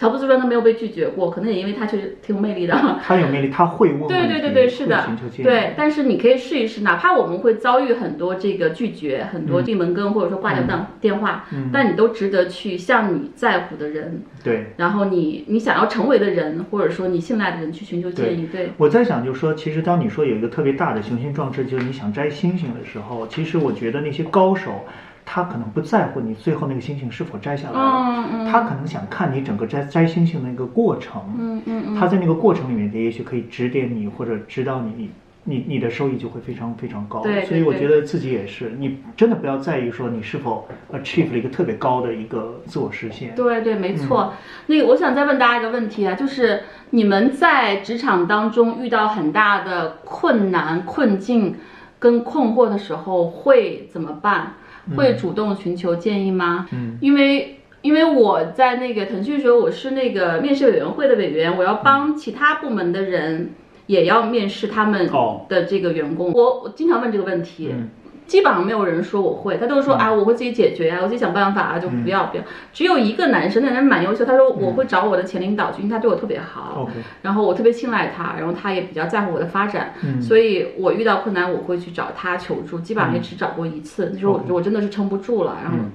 乔布斯说他没有被拒绝过，可能也因为他确实挺有魅力的。[LAUGHS] 他有魅力，他会问问，对对对对，是的。对。但是你可以试一试，哪怕我们会遭遇很多这个拒绝，很多嗯闭门羹，或者说挂掉电电话，嗯但你都值得去向你在乎的人，对。然后你你想要成为的人，或者说你信赖的人去寻求建议。对，我在想，就是说，其实当你说有一个特别大的雄心壮志，就是你想摘星星的时候，其实我觉得那些高手，他可能不在乎你最后那个星星是否摘下来了，嗯嗯他可能想看你整个摘摘星星的那个过程，嗯嗯嗯，他在那个过程里面，也许可以指点你或者指导你。你你的收益就会非常非常高，对对所以我觉得自己也是，你真的不要在意说你是否 achieve 了一个特别高的一个自我实现。对对，没错。嗯那个，我想再问大家一个问题啊，就是你们在职场当中遇到很大的困难、困境跟困惑的时候，会怎么办？会主动寻求建议吗？嗯，因为。因为我在那个腾讯时候，我是那个面试委员会的委员，我要帮其他部门的人也要面试他们哦的这个员工。我我经常问这个问题，嗯基本上没有人说我会，他都是说啊，我会自己解决啊，我自己想办法啊，就不要不要。只有一个男生，那男生蛮优秀，他说我会找我的前领导去，因为他对我特别好，然后我特别信赖他，然后他也比较在乎我的发展，嗯。所以我遇到困难我会去找他求助，基本上也只找过一次，就是我我真的是撑不住了，然后嗯。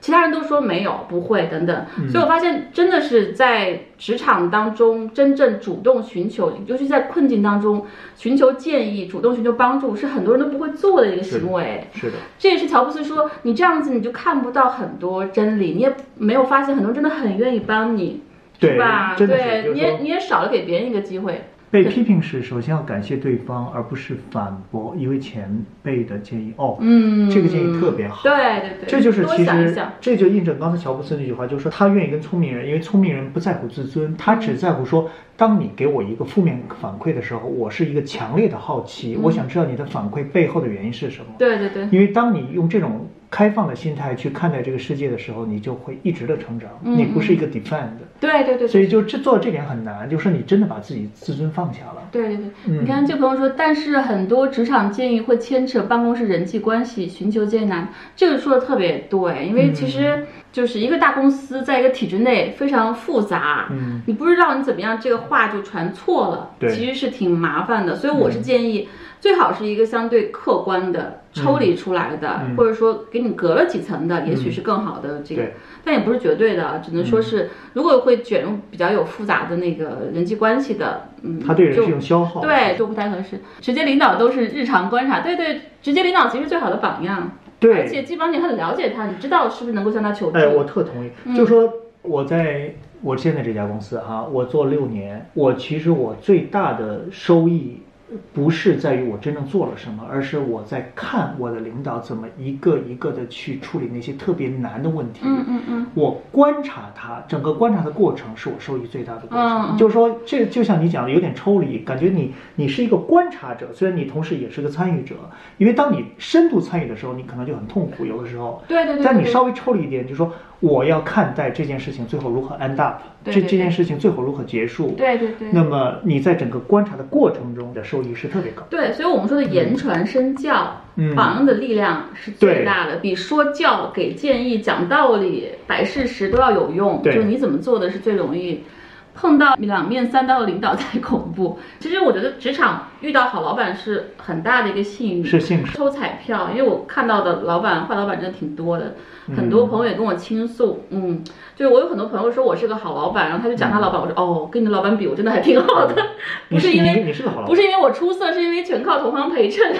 其他人都说没有，不会等等，所以我发现真的是在职场当中真正主动寻求，尤其在困境当中寻求建议、主动寻求帮助，是很多人都不会做的一个行为。是的，这也是乔布斯说，你这样子你就看不到很多真理，你也没有发现很多人真的很愿意帮你，对是吧？对，你也你也少了给别人一个机会。被批评时，首先要感谢对方，而不是反驳一位前辈的建议。哦，嗯，这个建议特别好。对对对，这就是其实想想，这就印证刚才乔布斯那句话，就是说他愿意跟聪明人，因为聪明人不在乎自尊，他只在乎说，当你给我一个负面反馈的时候，我是一个强烈的好奇，我想知道你的反馈背后的原因是什么。对对对，因为当你用这种开放的心态去看待这个世界的时候，你就会一直的成长，嗯你不是一个 defend 的。对对对所以就这做这点很难，就是你真的把自己自尊放下了。对对对，嗯。你看这个朋友说，但是很多职场建议会牵扯办公室人际关系，寻求艰难，这个说的特别对，因为其实就是一个大公司在一个体制内非常复杂，嗯，你不知道你怎么样，这个话就传错了，对。其实是挺麻烦的。所以我是建议，最好是一个相对客观的、抽离出来的，嗯。或者说给你隔了几层的，也许是更好的这个，对但也不是绝对的，啊只能说是，如果会卷入比较有复杂的那个人际关系的，嗯，他对人是一种消耗。对，就不太合适。直接领导都是日常观察，对对，直接领导其实最好的榜样，对，而且基本上你很了解他，你知道是不是能够向他求助。哎，我特同意。嗯就说我在我现在这家公司哈，我做六年，我其实我最大的收益不是在于我真正做了什么，而是我在看我的领导怎么一个一个的去处理那些特别难的问题。嗯嗯嗯，我观察他，整个观察的过程是我受益最大的过程。嗯嗯就是说，这就像你讲的，有点抽离，感觉你你是一个观察者，虽然你同时也是个参与者。因为当你深度参与的时候，你可能就很痛苦，有的时候。对对对。对但你稍微抽离一点，就是说我要看待这件事情最后如何 end up，这这件事情最后如何结束。对对对。那么你在整个观察的过程中的收益是特别高。对，所以我们说的言传身教，嗯榜样的力量是最大的，比说教、给建议、讲道理、摆事实都要有用。对就你怎么做的是最容易。碰到两面三刀的领导才恐怖。[LAUGHS] 其实我觉得职场遇到好老板是很大的一个幸运，是幸运。抽彩票，因为我看到的老板坏老板真的挺多的，很多朋友也跟我倾诉，嗯，就是我有很多朋友说我是个好老板，然后他就讲他老板，我说哦，跟你的老板比，我真的还挺好的，[LAUGHS] 不是因为你是个好老板，不是因为我出色，是因为全靠同行陪衬，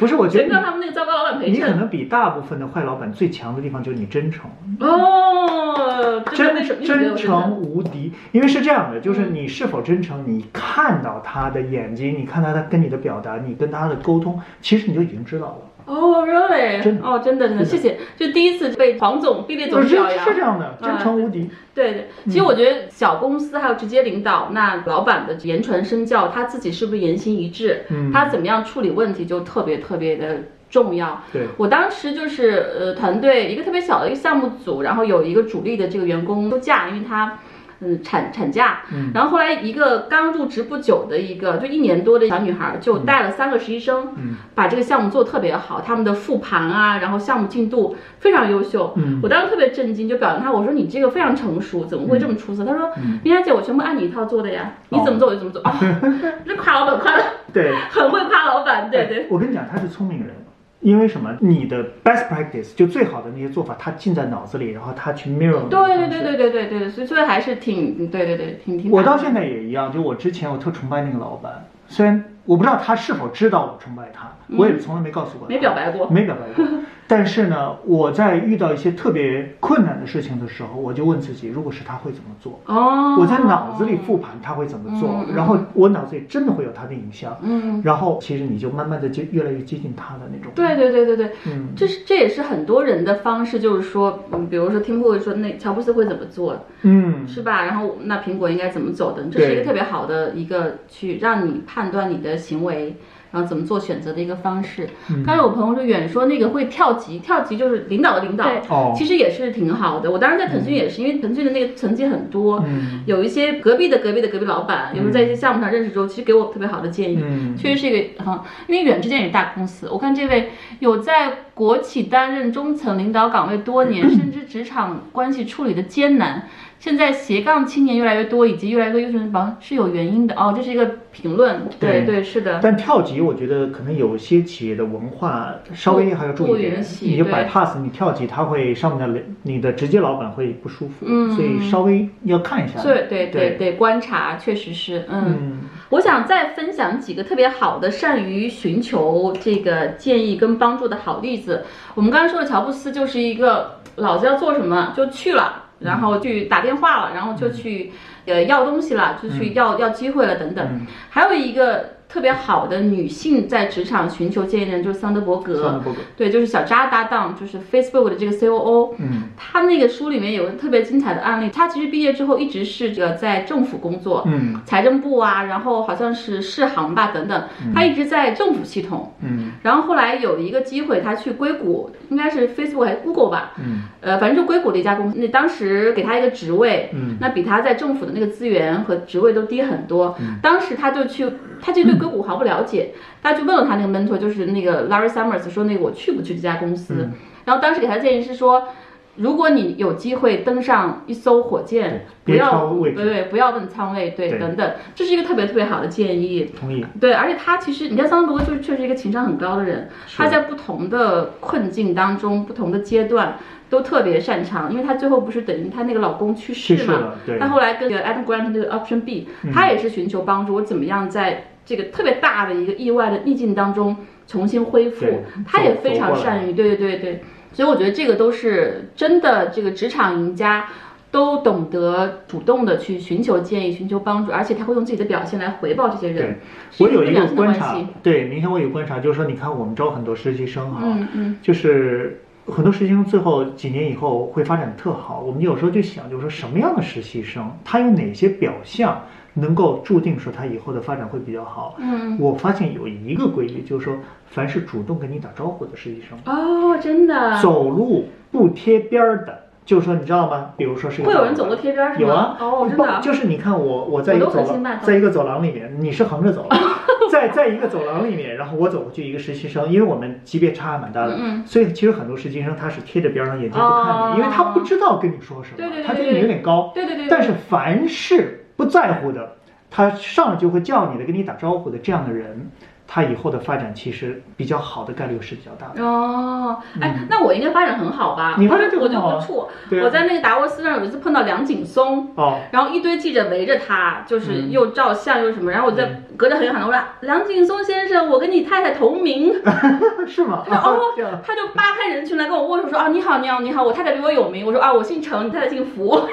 不是？我觉得他们那个糟糕老板陪你你可。能比大部分的坏老板最强的地方就是你真诚。哦，真真诚无敌，因为是这样的，就是嗯你是否真诚，你看到他的眼睛，你看到他跟你的表达，你跟他的沟通，其实你就已经知道了。哦，really？真哦，真的真的，谢谢。就第一次被黄总、毕业总是表扬，是这样的，嗯真诚无敌。对对，其实我觉得小公司还有直接领导，那老板的言传身教，他自己是不是言行一致，嗯他怎么样处理问题就特别特别的重要。对，我当时就是呃团队一个特别小的一个项目组，然后有一个主力的这个员工休假，因为他。嗯，产产假，嗯然后后来一个刚入职不久的一个，就一年多的小女孩，就带了三个实习生，嗯把这个项目做得特别好，他们的复盘啊，然后项目进度非常优秀。嗯我当时特别震惊，就表扬她，我说你这个非常成熟，怎么会这么出色？她说，嗯明霞姐，我全部按你一套做的呀，你怎么做我就怎么做。啊，[LAUGHS] 这夸老板夸的对，很会夸老板，对对哎。我跟你讲，他是聪明人，因为什么？你的 best practice 就最好的那些做法，他进在脑子里，然后他去 mirror 你对。对对对对对对，所以所以还是挺对对对挺挺。我到现在也一样，就我之前我特崇拜那个老板，虽然我不知道他是否知道我崇拜他，我也从来没告诉过他，嗯没表白过没表白过。但是呢，我在遇到一些特别困难的事情的时候，我就问自己，如果是他会怎么做？哦，我在脑子里复盘他会怎么做然后我脑子里真的会有他的影像，嗯，然后其实你就慢慢的就越来越接近他的那种。对对对对对，嗯，这是这也是很多人的方式，就是说，嗯，比如说听会说那乔布斯会怎么做，嗯，是吧？然后那苹果应该怎么走的？这是一个特别好的一个去让你判断你的行为，然后怎么做选择的一个方式。嗯刚才我朋友说远说那个会跳级，跳级就是领导的领导其实也是挺好的。我当时在腾讯也是，因为腾讯的那个层级很多，嗯有一些隔壁的隔壁的隔壁老板，有时候在一些项目上认识之后，其实给我特别好的建议。嗯，确实是一个哈，因为远之间也是大公司。我看这位有在国企担任中层领导岗位多年，深知职场关系处理的艰难。现在斜杠青年越来越多，以及越来越多优秀人榜是有原因的哦。这是一个评论，对对对，是的。但跳级，我觉得可能有些企业的文化稍微还要注意一点不允，许你就对 bypass 你跳级，他会上面的你的直接老板会不舒服，嗯所以稍微要看一下。对对对对对，观察确实是，嗯。嗯我想再分享几个特别好的善于寻求这个建议跟帮助的好例子。我们刚才说的乔布斯就是一个老子要做什么就去了，然后去打电话了，然后就去呃要东西了，就去要要机会了等等。嗯还有一个特别好的女性在职场寻求建议人就是桑德伯格，桑德伯格，对，就是小扎搭档，就是 Facebook 的这个 COO。嗯他那个书里面有个特别精彩的案例，他其实毕业之后一直是这个在政府工作，嗯财政部啊，然后好像是世行吧等等，他一直在政府系统。嗯然后后来有一个机会，他去硅谷，应该是 Facebook 还是 Google 吧，嗯呃，反正就硅谷的一家公司。那当时给他一个职位，嗯那比他在政府的那个资源和职位都低很多。当时他就去，他其实对硅谷毫不了解，他就问了他那个 mentor，就是那个 Larry Summers，说那个我去不去这家公司？嗯然后当时给他的建议是说。如果你有机会登上一艘火箭，不别要对对，不要问仓位，对对等等，这是一个特别特别好的建议。同意。对，而且他其实，你看桑德伯格就是确实一个情商很高的人，是他在不同的困境当中、不同的阶段都特别擅长，因为他最后不是等于他那个老公去世嘛，对他，后来跟这个 Adam Grant 那个 Option B，、他也是寻求帮助，我怎么样在这个特别大的一个意外的逆境当中重新恢复他也非常善于，对对对对，所以我觉得这个都是真的，这个职场赢家。都懂得主动的去寻求建议、寻求帮助，而且他会用自己的表现来回报这些人。是我有一个观察，对，明天我有观察，就是说，你看我们招很多实习生哈，嗯嗯，就是很多实习生最后几年以后会发展的特好。我们有时候就想，就是说什么样的实习生，他有哪些表象能够注定说他以后的发展会比较好？嗯，我发现有一个规律，就是说，凡是主动跟你打招呼的实习生，哦，真的，走路不贴边儿的，就是说你知道吗？比如说是会有人走路贴边儿是吗？有啊，哦，真的啊，就是你看我，我在一个走廊，在一个走廊里面，你是横着走，[LAUGHS] 在在一个走廊里面，然后我走过去一个实习生，因为我们级别差还蛮大的，嗯。所以其实很多实习生他是贴着边上，眼睛不看哦。你，因为他不知道跟你说什么，对对对他觉得你有点高，对对对，但是凡是不在乎的，他上来就会叫你的，跟你打招呼的这样的人，他以后的发展其实比较好的概率是比较大的。哦，哎，那我应该发展很好吧？嗯你发展就我就很好啊。不怵。对。啊我在那个达沃斯上有一次碰到梁景松，哦，然后一堆记者围着他，就是嗯。又照相又什么，然后我在隔着很远喊他，我说梁景松先生，我跟你太太同名，[LAUGHS] 是吗？他说哦，他就扒开人群来跟我握手说啊你好你好你好，我太太比我有名，我说啊我姓程，你太太姓福，[LAUGHS]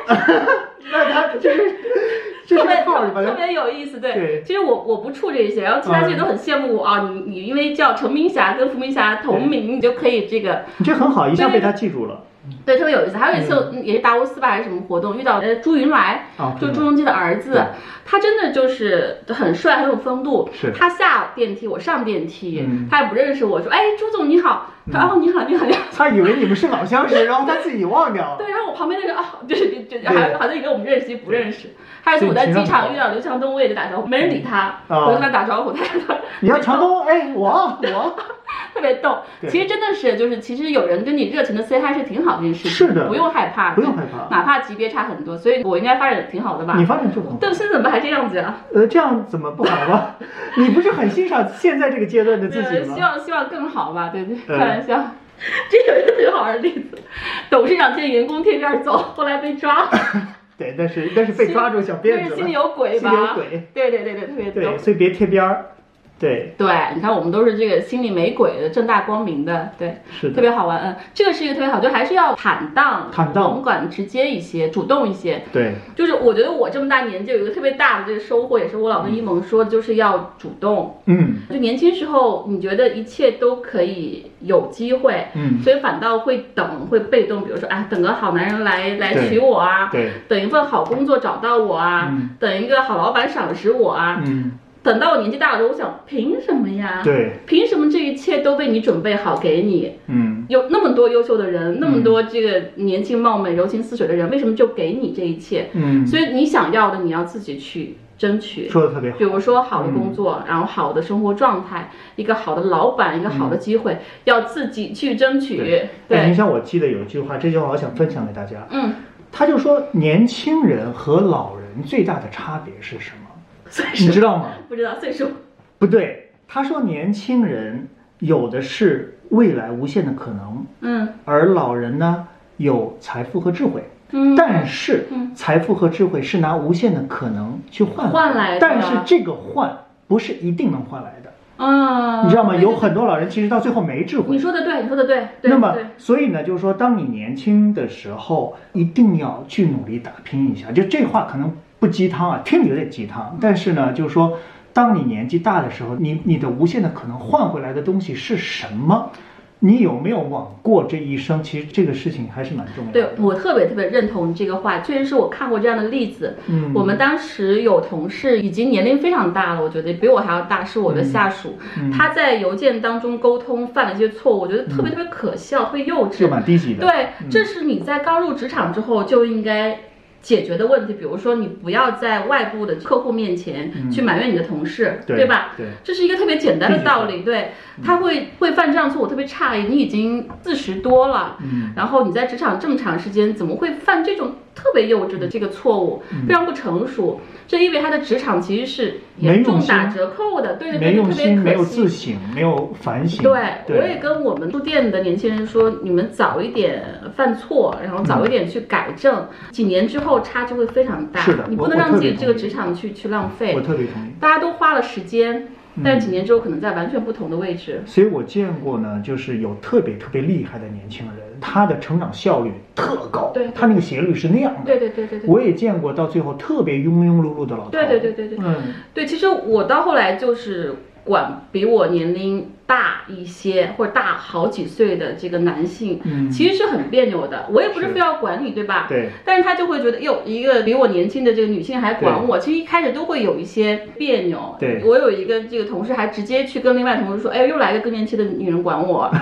[LAUGHS] [LAUGHS] 那他就是 [LAUGHS] 特别特别有意思，对。对其实我我不怵这些，然后其他记者都很羡慕我啊，你你因为叫陈明霞跟伏明霞同名，你就可以这个你这很好，一下被他记住了。对，特别有意思。还有一次嗯。也是达沃斯吧还是什么活动，遇到呃朱云来，啊，就朱镕基的儿子，他真的就是很帅，很有风度。是。他下电梯，我上电梯，嗯。他也不认识我，说哎朱总你好，他说哦你好你好你好。他以为你们是老相识，然后他自己忘掉了。对，然后我旁边那个啊，就是就就还好像以为我们认识，不认识。还有一次我在机场遇到刘强东，我也就打招呼，没人理他，啊我就跟他打招呼，他他你要强东，哎，我我 [LAUGHS] 特别逗。其实真的是，就是其实有人跟你热情的 say hi 是挺好的一件事情，是的不用害怕，不用害怕，哪怕级别差很多，所以我应该发展挺好的吧你？发展就很好。但现在怎么还这样子呀？呃，这样怎么不好吗？[LAUGHS] 你不是很欣赏现在这个阶段的自己吗，希？望希望更好吧，对对，嗯开玩笑。[LAUGHS] 这有一个特别好玩的例子，董事长见员工贴边走，后来被抓，对，但是但是被抓住小辫子但是心里，有鬼吧？心里有鬼。对对对对，特别逗对，。所以别贴边儿。对，对，你看我们都是这个心里没鬼的，正大光明的，对，是的，特别好玩。嗯，这个是一个特别好，就还是要坦荡、坦荡勇敢、直接一些，主动一些。对，就是我觉得我这么大年纪有一个特别大的这个收获，也是我老跟一萌说的，就是要主动。嗯就年轻时候，你觉得一切都可以有机会，嗯，所以反倒会等，会被动。比如说，哎，等个好男人来来娶我啊，对，等一份好工作找到我啊，嗯等一个好老板赏识我啊。嗯，等到我年纪大了之后，我想，凭什么呀？对，凭什么这一切都被你准备好给你？嗯有那么多优秀的人，那么多这个年轻貌美、柔情似水的人，为什么就给你这一切？嗯，所以你想要的，你要自己去争取。说的特别好比。如说好的工嗯作，然后好的生活状态，一个好的老板，一个好的机会，要自己去争取。哎，对你，像，我记得有一句话，这句话我想分享给大家。嗯，他就说，年轻人和老人最大的差别是什么？岁数你知道吗？不知道岁数。不对，他说年轻人有的是未来无限的可能，嗯而老人呢有财富和智慧。嗯，但是嗯财富和智慧是拿无限的可能去换换来的但是这个换不是一定能换来的，嗯，你知道吗？有很多老人其实到最后没智慧你。说的对，你说的对，对那么，所以呢，就是说，当你年轻的时候，一定要去努力打拼一下。就这话可能不鸡汤啊，听着有点鸡汤，但是呢，就是说，当你年纪大的时候，你你的无限的可能换回来的东西是什么？你有没有往过这一生？其实这个事情还是蛮重要的对。我特别特别认同这个话，确实是我看过这样的例子。嗯我们当时有同事已经年龄非常大了，我觉得比我还要大，是我的下属。嗯他在邮件当中沟通犯了一些错误，我觉得特别特别可笑，特别幼稚。就蛮低级的。对，这是你在刚入职场之后就应该解决的问题，比如说你不要在外部的客户面前去埋怨你的同事，对吧？对。这是一个特别简单的道理，对，他会会犯这样错误，特别诧异，你已经四十多了，嗯。然后你在职场这么长时间，怎么会犯这种特别幼稚的这个错误，嗯非常不成熟？这意味他的职场其实是严重打折扣的，对对对，特别可惜，没有自。省，没有反省。对，对我也跟我们书店的年轻人说，你们早一点犯错，然后早一点去改正，几年之后差距会非常大。是的你不能让自己这个职场去去浪费我。特别同意。大家都花了时间，嗯但是几年之后可能在完全不同的位置。所以我见过呢，就是有特别特别厉害的年轻人，他的成长效率特高，对他那个斜率是那样的。对对对对对。我也见过到最后特别庸庸碌碌的老头。对对对对对嗯，对，其实我到后来就是管比我年龄大一些或者大好几岁的这个男性，嗯其实是很别扭的。我也不是是非要管你，对吧？对。但是他就会觉得，哟，一个比我年轻的这个女性还管我，其实一开始都会有一些别扭。对我有一个这个同事还直接去跟另外同事说，哎，又来一个更年期的女人管我。[LAUGHS]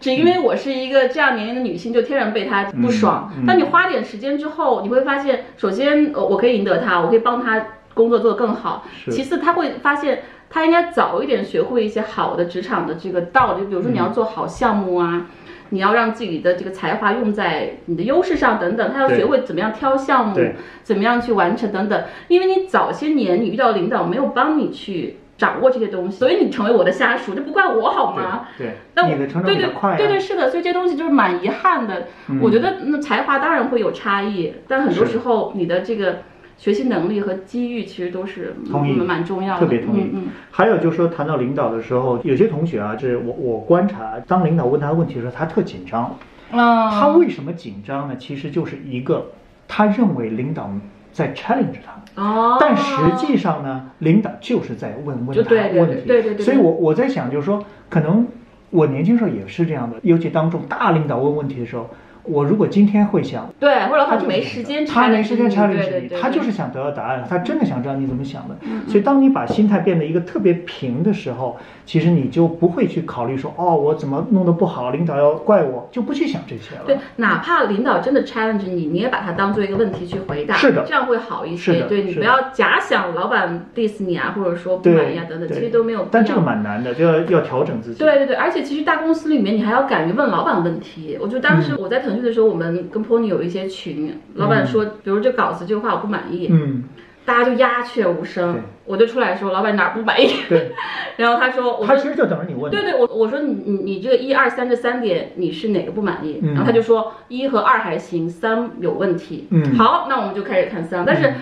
只因为我是一个这样年龄的女性，就天然被他不爽。嗯嗯但你花点时间之后，你会发现，首先，呃，我可以赢得他，我可以帮他工作做得更好。是其次，他会发现他应该早一点学会一些好的职场的这个道理，比如说你要做好项目啊。你要让自己的这个才华用在你的优势上，等等，他要学会怎么样挑项目，怎么样去完成等等。因为你早些年你遇到领导没有帮你去掌握这些东西，所以你成为我的下属，这不怪我好吗？对那对，你的成长对对比较快、啊。对对是的，所以这些东西就是蛮遗憾的。嗯我觉得那才华当然会有差异，但很多时候你的这个学习能力和机遇其实都是同意嗯蛮重要的。特别同意嗯嗯。还有就是说，谈到领导的时候，有些同学啊，是我我观察，当领导问他问题的时候，他特紧张。嗯，他为什么紧张呢？其实就是一个，他认为领导在 challenge 他。哦，但实际上呢，领导就是在问问他问题。对对对对所以我我在想，就是说，可能我年轻时候也是这样的，尤其当众大领导问问题的时候，我如果今天会想，对，或者他他就没时间，他没时间 challenge 你，对对对，他就是想得到答案，他真的想知道你怎么想的。所以，当你把心态变得一个特别平的时候，其实你就不会去考虑说，哦，我怎么弄得不好，领导要怪我，就不去想这些了。对，哪怕领导真的 challenge 你，你也把它当做一个问题去回答，是的这样会好一。些对你不要假想老板 diss 你啊，或者说不满意啊等等，其实都没有。但这个蛮难的，就要要调整自己。对对对，而且其实大公司里面你还要敢于问老板问题。我就当时我在腾讯的时候，我们跟 Pony 有一些群，老板说，比如这稿子这个话我不满意，嗯，大家就鸦雀无声对。我就出来说，老板哪儿不满意？对，[LAUGHS] 然后他说，我说他其实就等着你问。对对，我我说你你你这个一二三这三点你是哪个不满意？嗯然后他就说一和二还行，三有问题。嗯好，那我们就开始看三，但是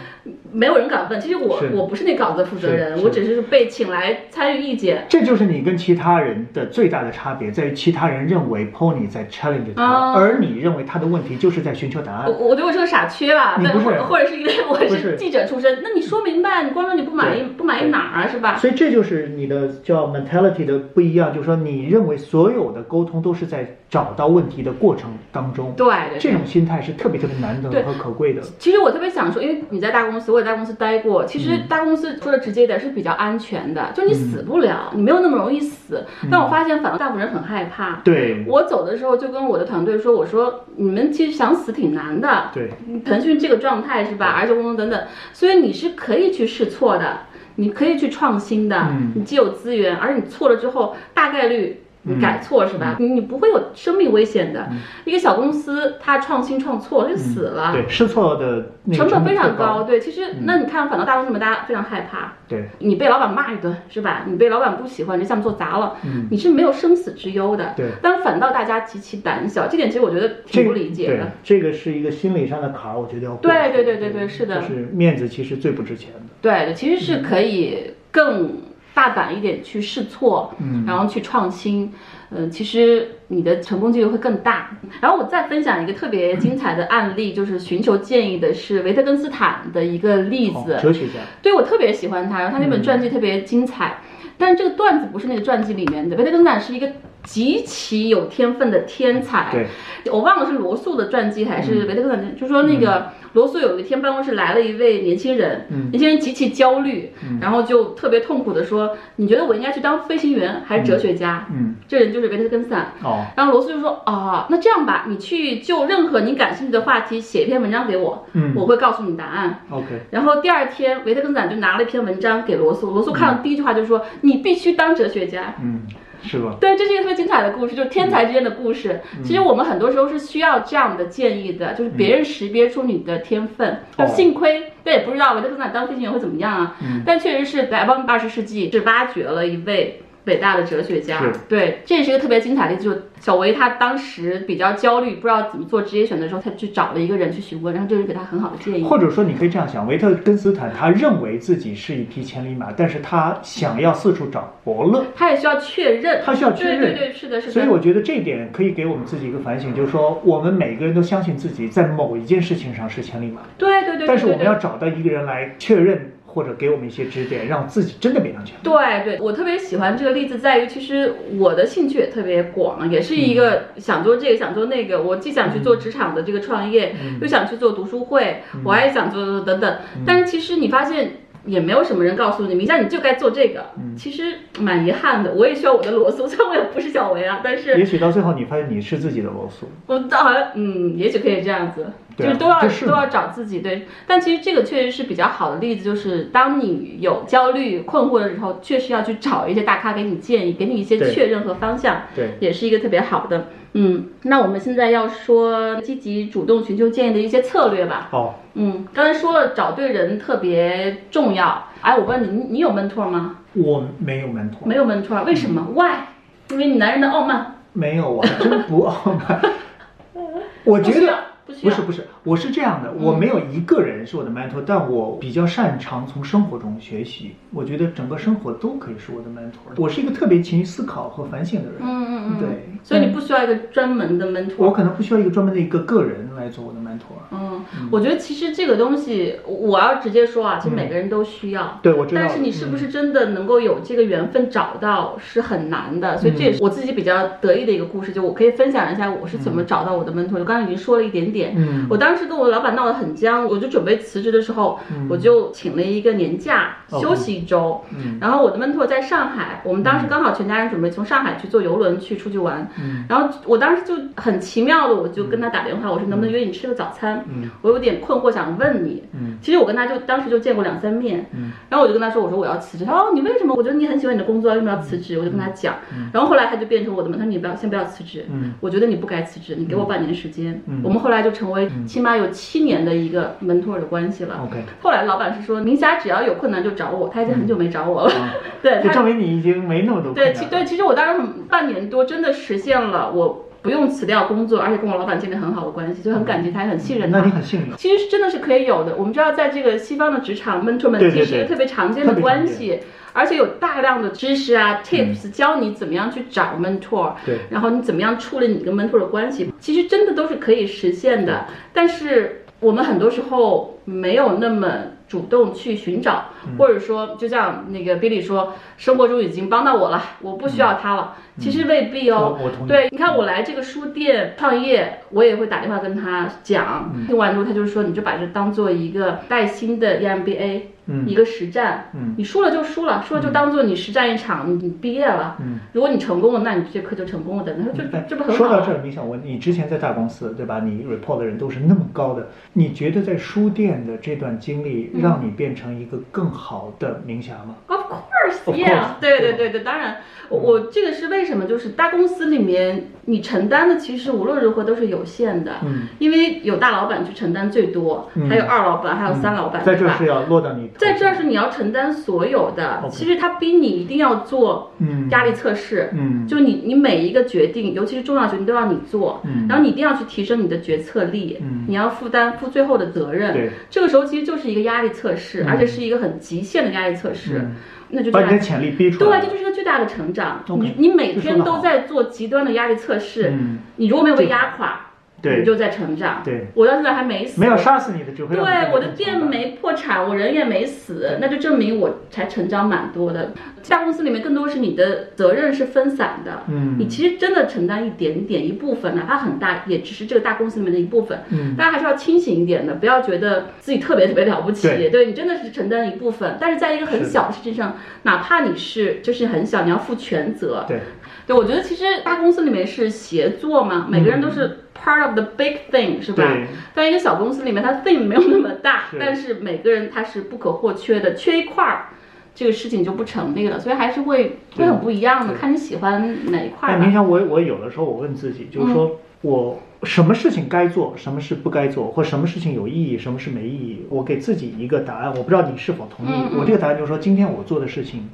没有人敢问。其实我我不是那稿子的负责人，我只是被请来参与意见。这就是你跟其他人的最大的差别，在于其他人认为 Pony 在 challenge 他，哦而你认为他的问题就是在寻求答案我。我觉得我是个傻缺吧，但你不是或或者是因为我是是记者出身，那你说明白，你光说你不满意，不满意哪儿啊，是吧？所以这就是你的叫 mentality 的不一样，就是说你认为所有的沟通都是在找到问题的过程当中，对对对这种心态是特别特别难得和可贵的。其实我特别想说，因为你在大公司，我也在大公司待过。其实大公司说的直接一点是比较安全的，就你死不了，你没有那么容易死。但我发现，反倒大部分人很害怕。对我走的时候就跟我的团队说：“我说你们其实想死挺难的，对，腾讯这个状态是吧？而且工作等等，所以你是可以去试错的，你可以去创新的，嗯你既有资源，而你错了之后大概率。”你改错是吧？你你不会有生命危险的。一个小公司，它创新创错，它就死了。对，试错的成本非常高。对，其实那你看，反倒大公司里面大家非常害怕，对，你被老板骂一顿是吧？你被老板不喜欢，这项目做砸了，嗯你是没有生死之忧的。对但反倒大家极其胆小，这点其实我觉得挺不理解的。，这个是一个心理上的坎儿，我觉得要过对对对对对是的就是面子其实最不值钱的。对，其实是可以更大胆一点去试错，嗯然后去创新。嗯，其实你的成功几率会更大。然后我再分享一个特别精彩的案例，就是寻求建议的是维特根斯坦的一个例子。哦哲学家，对我特别喜欢他，然后他那本传记特别精彩。但是这个段子不是那个传记里面的，维特根斯坦是一个极其有天分的天才。对，我忘了是罗素的传记还是嗯。维特根斯坦，就说那个罗素有一天办公室来了一位年轻人，嗯。年轻人极其焦虑，嗯。然后就特别痛苦的说：“你觉得我应该去当飞行员还是哲学家？”嗯，这人就是维特根斯坦。哦，然后罗素就说：“哦，那这样吧，你去就任何你感兴趣的话题写一篇文章给我，嗯。我会告诉你答案。”，OK，然后第二天，维特根斯坦就拿了一篇文章给罗素，罗素看了第一句话就说：“你必须当哲学家。”嗯，是吧？对，这是一个特别精彩的故事，就是天才之间的故事。嗯其实我们很多时候是需要这样的建议的，就是别人识别出你的天分。幸亏，但也不知道维特根斯坦当飞行员会怎么样啊。嗯但确实是来帮二十世纪是挖掘了一位伟大的哲学家。对，这也是一个特别精彩的例子。就小维他当时比较焦虑，不知道怎么做职业选择的时候，他去找了一个人去询问，然后这个人给他很好的建议。或者说，你可以这样想：维特根斯坦他认为自己是一匹千里马，但是他想要四处找伯乐，他也需要确认，他需要确认对对对，是的，是的。所以我觉得这一点可以给我们自己一个反省，就是说，我们每个人都相信自己在某一件事情上是千里马，对对对对，但是我们要找到一个人来确认或者给我们一些指点，让自己真的变成千里马。对对，我特别喜欢这个例子，在于其实我的兴趣也特别广，也是一嗯个想做这个想做那个，我既想去做职场的这个创业，嗯又想去做读书会，我还想做等等。但是其实你发现。也没有什么人告诉你，明天你就该做这个。嗯其实蛮遗憾的，我也需要我的罗素，[LAUGHS] 虽然我也不是小维啊，但是也许到最后你发现你是自己的罗素，我倒好像嗯，也许可以这样子，就是都要是都要找自己对。但其实这个确实是比较好的例子，就是当你有焦虑、困惑的时候，确实要去找一些大咖给你建议，给你一些确认和方向，对，也是一个特别好的。嗯，那我们现在要说积极主动寻求建议的一些策略吧。哦，嗯，刚才说了找对人特别重要。哎，我问你，你你有 mentor 吗？我没有 mentor，，没有 mentor，为什么？Why？因为你男人的傲慢。没有，我还真不傲慢。[LAUGHS] 我觉得不是不是，我是这样的，我没有一个人是我的 mentor，但我比较擅长从生活中学习。我觉得整个生活都可以是我的 mentor。我是一个特别勤于思考和反省的人。嗯嗯嗯。对，所以你不需要一个专门的 mentor。我可能不需要一个专门的一个个人来做我的 mentor。嗯，我觉得其实这个东西，我要直接说啊，其实每个人都需要。对，我知道。但是你是不是真的能够有这个缘分找到是很难的，所以这也是我自己比较得意的一个故事，就我可以分享一下我是怎么找到我的 mentor。我刚才已经说了一点点，嗯。我当时跟我老板闹得很僵，我就准备辞职的时候，嗯。我就请了一个年假休息一周，嗯。然后我的 mentor 在上海，我们当时刚好全家人准备从上海去坐游轮去出去玩，嗯。然后我当时就很奇妙的，我就跟他打电话，我说能不能约你吃个早餐？嗯。我有点困惑，想问你。嗯。其实我跟他就当时就见过两三面，嗯。然后我就跟他说，我说我要辞职。他说哦，你为什么？我觉得你很喜欢你的工作，为什么要辞职？我就跟他讲，然后后来他就变成我的门，他说你不要先不要辞职，嗯。我觉得你不该辞职，你给我半年时间。嗯。我们后来就成为起码有七年的一个门托的关系了。，OK，后来老板是说，明霞只要有困难就找我，他已经很久没找我了。啊 [LAUGHS] 对，证明你已经没那么多困对，对，其实我当时很半年多，真的实现了我不用辞掉工作，而且跟我老板建立很好的关系，就很感激他，也很信任他。那你很幸运。其实是真的是可以有的。我们知道，在这个西方的职场，mentor 们其实是一个特别常见的关系，而且有大量的知识啊、tips 教你怎么样去找 mentor，对然后你怎么样处理你跟 mentor 的关系，其实真的都是可以实现的。但是我们很多时候没有那么主动去寻找，嗯或者说，就像那个 Billy 说，生活中已经帮到我了，我不需要他了。其实未必哦。我我同意。对，你看我来这个书店创业，我也会打电话跟他讲，嗯听完之后他就说，你就把这当做一个带薪的 E EMBA，、嗯一个实战，嗯你输了就输了，输了就当做你实战一场，你你毕业了。嗯如果你成功了，那你这节课就成功了的，他说这哎这不很好吗？说到这儿，你想问，你之前在大公司对吧？你 report 的人都是那么高的，你觉得在书店的这段经历嗯让你变成一个更好的明霞吗？Of course, Yeah，course，对对对对对，当然，我我这个是为什么？就是大公司里面你承担的其实无论如何都是有限的，嗯，因为有大老板去承担最多，嗯。还有二老板，还有三老板，在这是要落到你在这儿是你要承担所有的。其实他逼你一定要做嗯。压力测试，嗯。就你你每一个决定，尤其是重要决定都要你做，嗯。然后你一定要去提升你的决策力，嗯。你要负担负最后的责任。对，这个时候其实就是一个压力测试，嗯。而且是一个很极限的压力测试，嗯那就把你的潜力逼出对，来。这就是个巨大的成长。你你每天都在做极端的压力测试，嗯，你如果没有被压垮，对你就在成长。对，我到现在还没死，没有杀死你的，对，我的店没破产，我人也没死，那就证明我才成长蛮多的。大公司里面更多是你的责任是分散的，嗯你其实真的承担一点点一部分，哪怕很大，也只是这个大公司里面的一部分。嗯大家还是要清醒一点的，不要觉得自己特别特别了不起。对你真的是承担一部分，但是在一个很小的事情上，哪怕你是就是很小，你要负全责。对，对，我觉得其实大公司里面是协作嘛，每个人都是 part of the big thing，是吧？对但一个小公司里面，它 thing 没有那么大，是但是每个人他是不可或缺的，缺一块儿，这个事情就不成立了，所以还是会会很不一样的，看你喜欢哪一块。但你想，我我有的时候我问自己，就是嗯说、我什么事情该做，什么事不该做，或什么事情有意义，什么事没意义，我给自己一个答案。我不知道你是否同意。嗯嗯我这个答案就是说，今天我做的事情，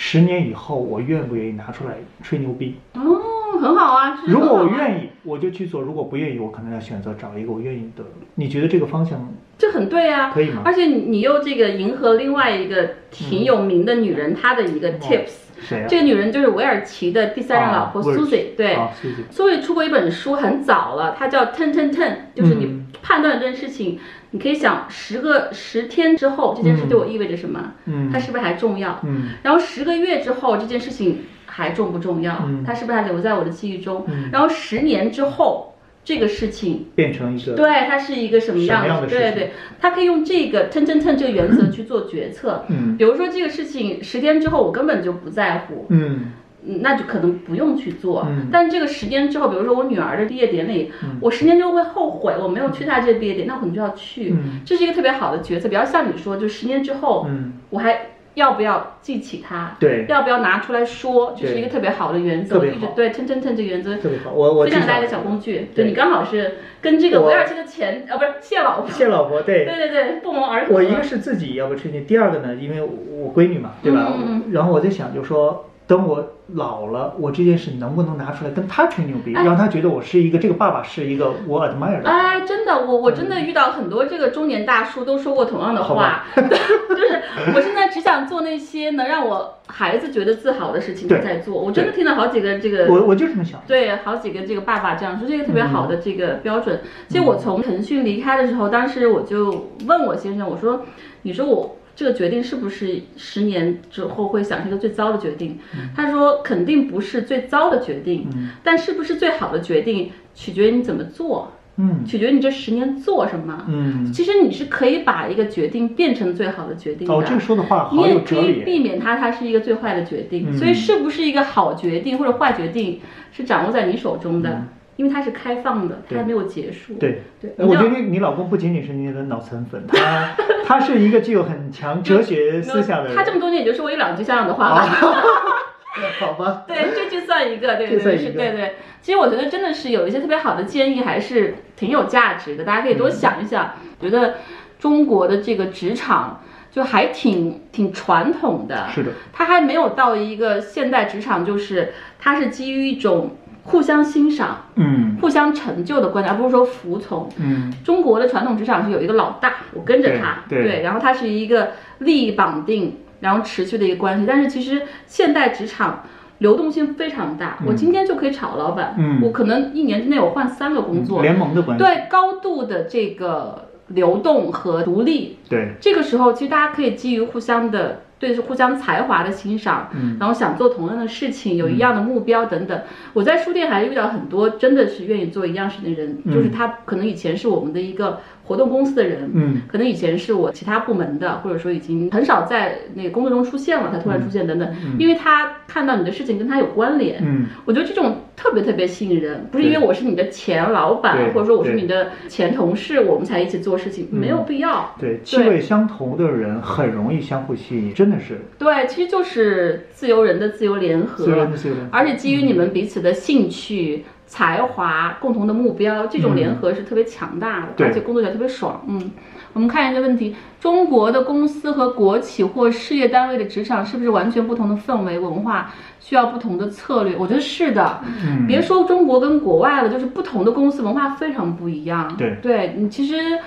十年以后我愿不愿意拿出来吹牛逼？哦，很好啊。如果我愿意，我就去做；如果不愿意，我可能要选择找一个我愿意的。你觉得这个方向这很对啊。可以吗？而且你你又这个迎合另外一个挺有名的女人，她的一个 tips。谁啊？这个女人就是韦尔奇的第三任老婆 Susie，对。啊，Susie 出过一本书，很早了，它叫 Ten Ten Ten，就是你嗯判断这件事情，你可以想十个十天之后这件事对我意味着什么，嗯。它是不是还重要？嗯。然后十个月之后这件事情还重不重要？嗯。它是不是还留在我的记忆中？嗯，然后十年之后这个事情，变成一个对它是一个什么样？什么样的事情？对对，它可以用这个 Ten Ten Ten 这个原则去做决策。嗯。比如说这个事情十天之后我根本就不在乎，嗯嗯那就可能不用去做。嗯但这个十年之后，比如说我女儿的毕业典礼，我十年之后会后悔我没有去她这个毕业典礼，那我可能就要去。嗯这是一个特别好的决策，比较像你说，就十年之后，嗯，我还要不要记起它？对，要不要拿出来说？这是一个特别好的原则。特别好我一直对 ten ten ten 这个原则。特别好。我我经常分享给大家一个小工具，对对你刚好是跟这个我韦尔奇的前啊，不是谢老婆，谢老婆对对对对，不谋而合。我一个是自己要不吹牛，第二个呢，因为我闺女嘛，对吧？嗯嗯然后我在想，就说等我老了，我这件事能不能拿出来跟他吹牛逼，哎让他觉得我是一个这个爸爸是一个我 admire 的。哎，真的，我我真的遇到很多这个中年大叔都说过同样的话，[LAUGHS] 就是我现在只想做那些能让我孩子觉得自豪的事情对在做。我真的听到好几个这个我我就这么想。对，好几个这个爸爸这样说，这个特别好的嗯这个标准。其实我从腾讯离开的时候，当时我就问我先生，我说：“你说我这个决定是不是十年之后会想是一个最糟的决定？”他说：“肯定不是最糟的决定，嗯但是不是最好的决定，取决于你怎么做，嗯取决于你这十年做什么。嗯，其实你是可以把一个决定变成最好的决定的。哦，这个说的话你也可以。避免它，它是一个最坏的决定。嗯所以是不是一个好决定或者坏决定，是掌握在你手中的，因为它是开放的，它还没有结束。对，对，呃我觉得你你老公不仅仅是你的脑残粉，他他是一个具有很强哲学思想的人。他这么多年也就说过一两句像样的话吧。啊，[LAUGHS] [LAUGHS] 好吧，对，这就算一个，对对是对对。其实我觉得真的是有一些特别好的建议，还是挺有价值的，大家可以多想一想。觉得中国的这个职场就还挺挺传统的，是的，它还没有到一个现代职场，就是它是基于一种互相欣赏、嗯互相成就的观点，而不是说服从。嗯中国的传统职场是有一个老大，我跟着他，对对然后他是一个利益绑定，然后持续的一个关系。但是其实现代职场流动性非常大，我今天就可以炒老板，嗯我可能一年之内我换三个工作，联盟的关系。对高度的这个流动和独立。对，这个时候，其实大家可以基于互相的对互相才华的欣赏，嗯然后想做同样的事情，有一样的目标等等。我在书店还遇到很多真的是愿意做一样事情的人，嗯就是他可能以前是我们的一个活动公司的人，嗯。可能以前是我其他部门的，或者说已经很少在那个工作中出现了，他突然出现等等，因为他看到你的事情跟他有关联。嗯。我觉得这种特别特别吸引人，不是因为我是你的前老板，或者说我是你的前同事，我们才一起做事情，没有必要。对，气味相同的人很容易相互吸引，真的是。对，其实就是自由人的自由联合，自由人的自由联合。而且基于你们彼此的兴趣、才华、共同的目标，这种联合是特别强大的，对而且工作起来特别爽。嗯，我们看一个问题：中国的公司和国企或事业单位的职场是不是完全不同的氛围文化，需要不同的策略？我觉得是的。嗯别说中国跟国外了，就是不同的公司文化非常不一样。对对你其实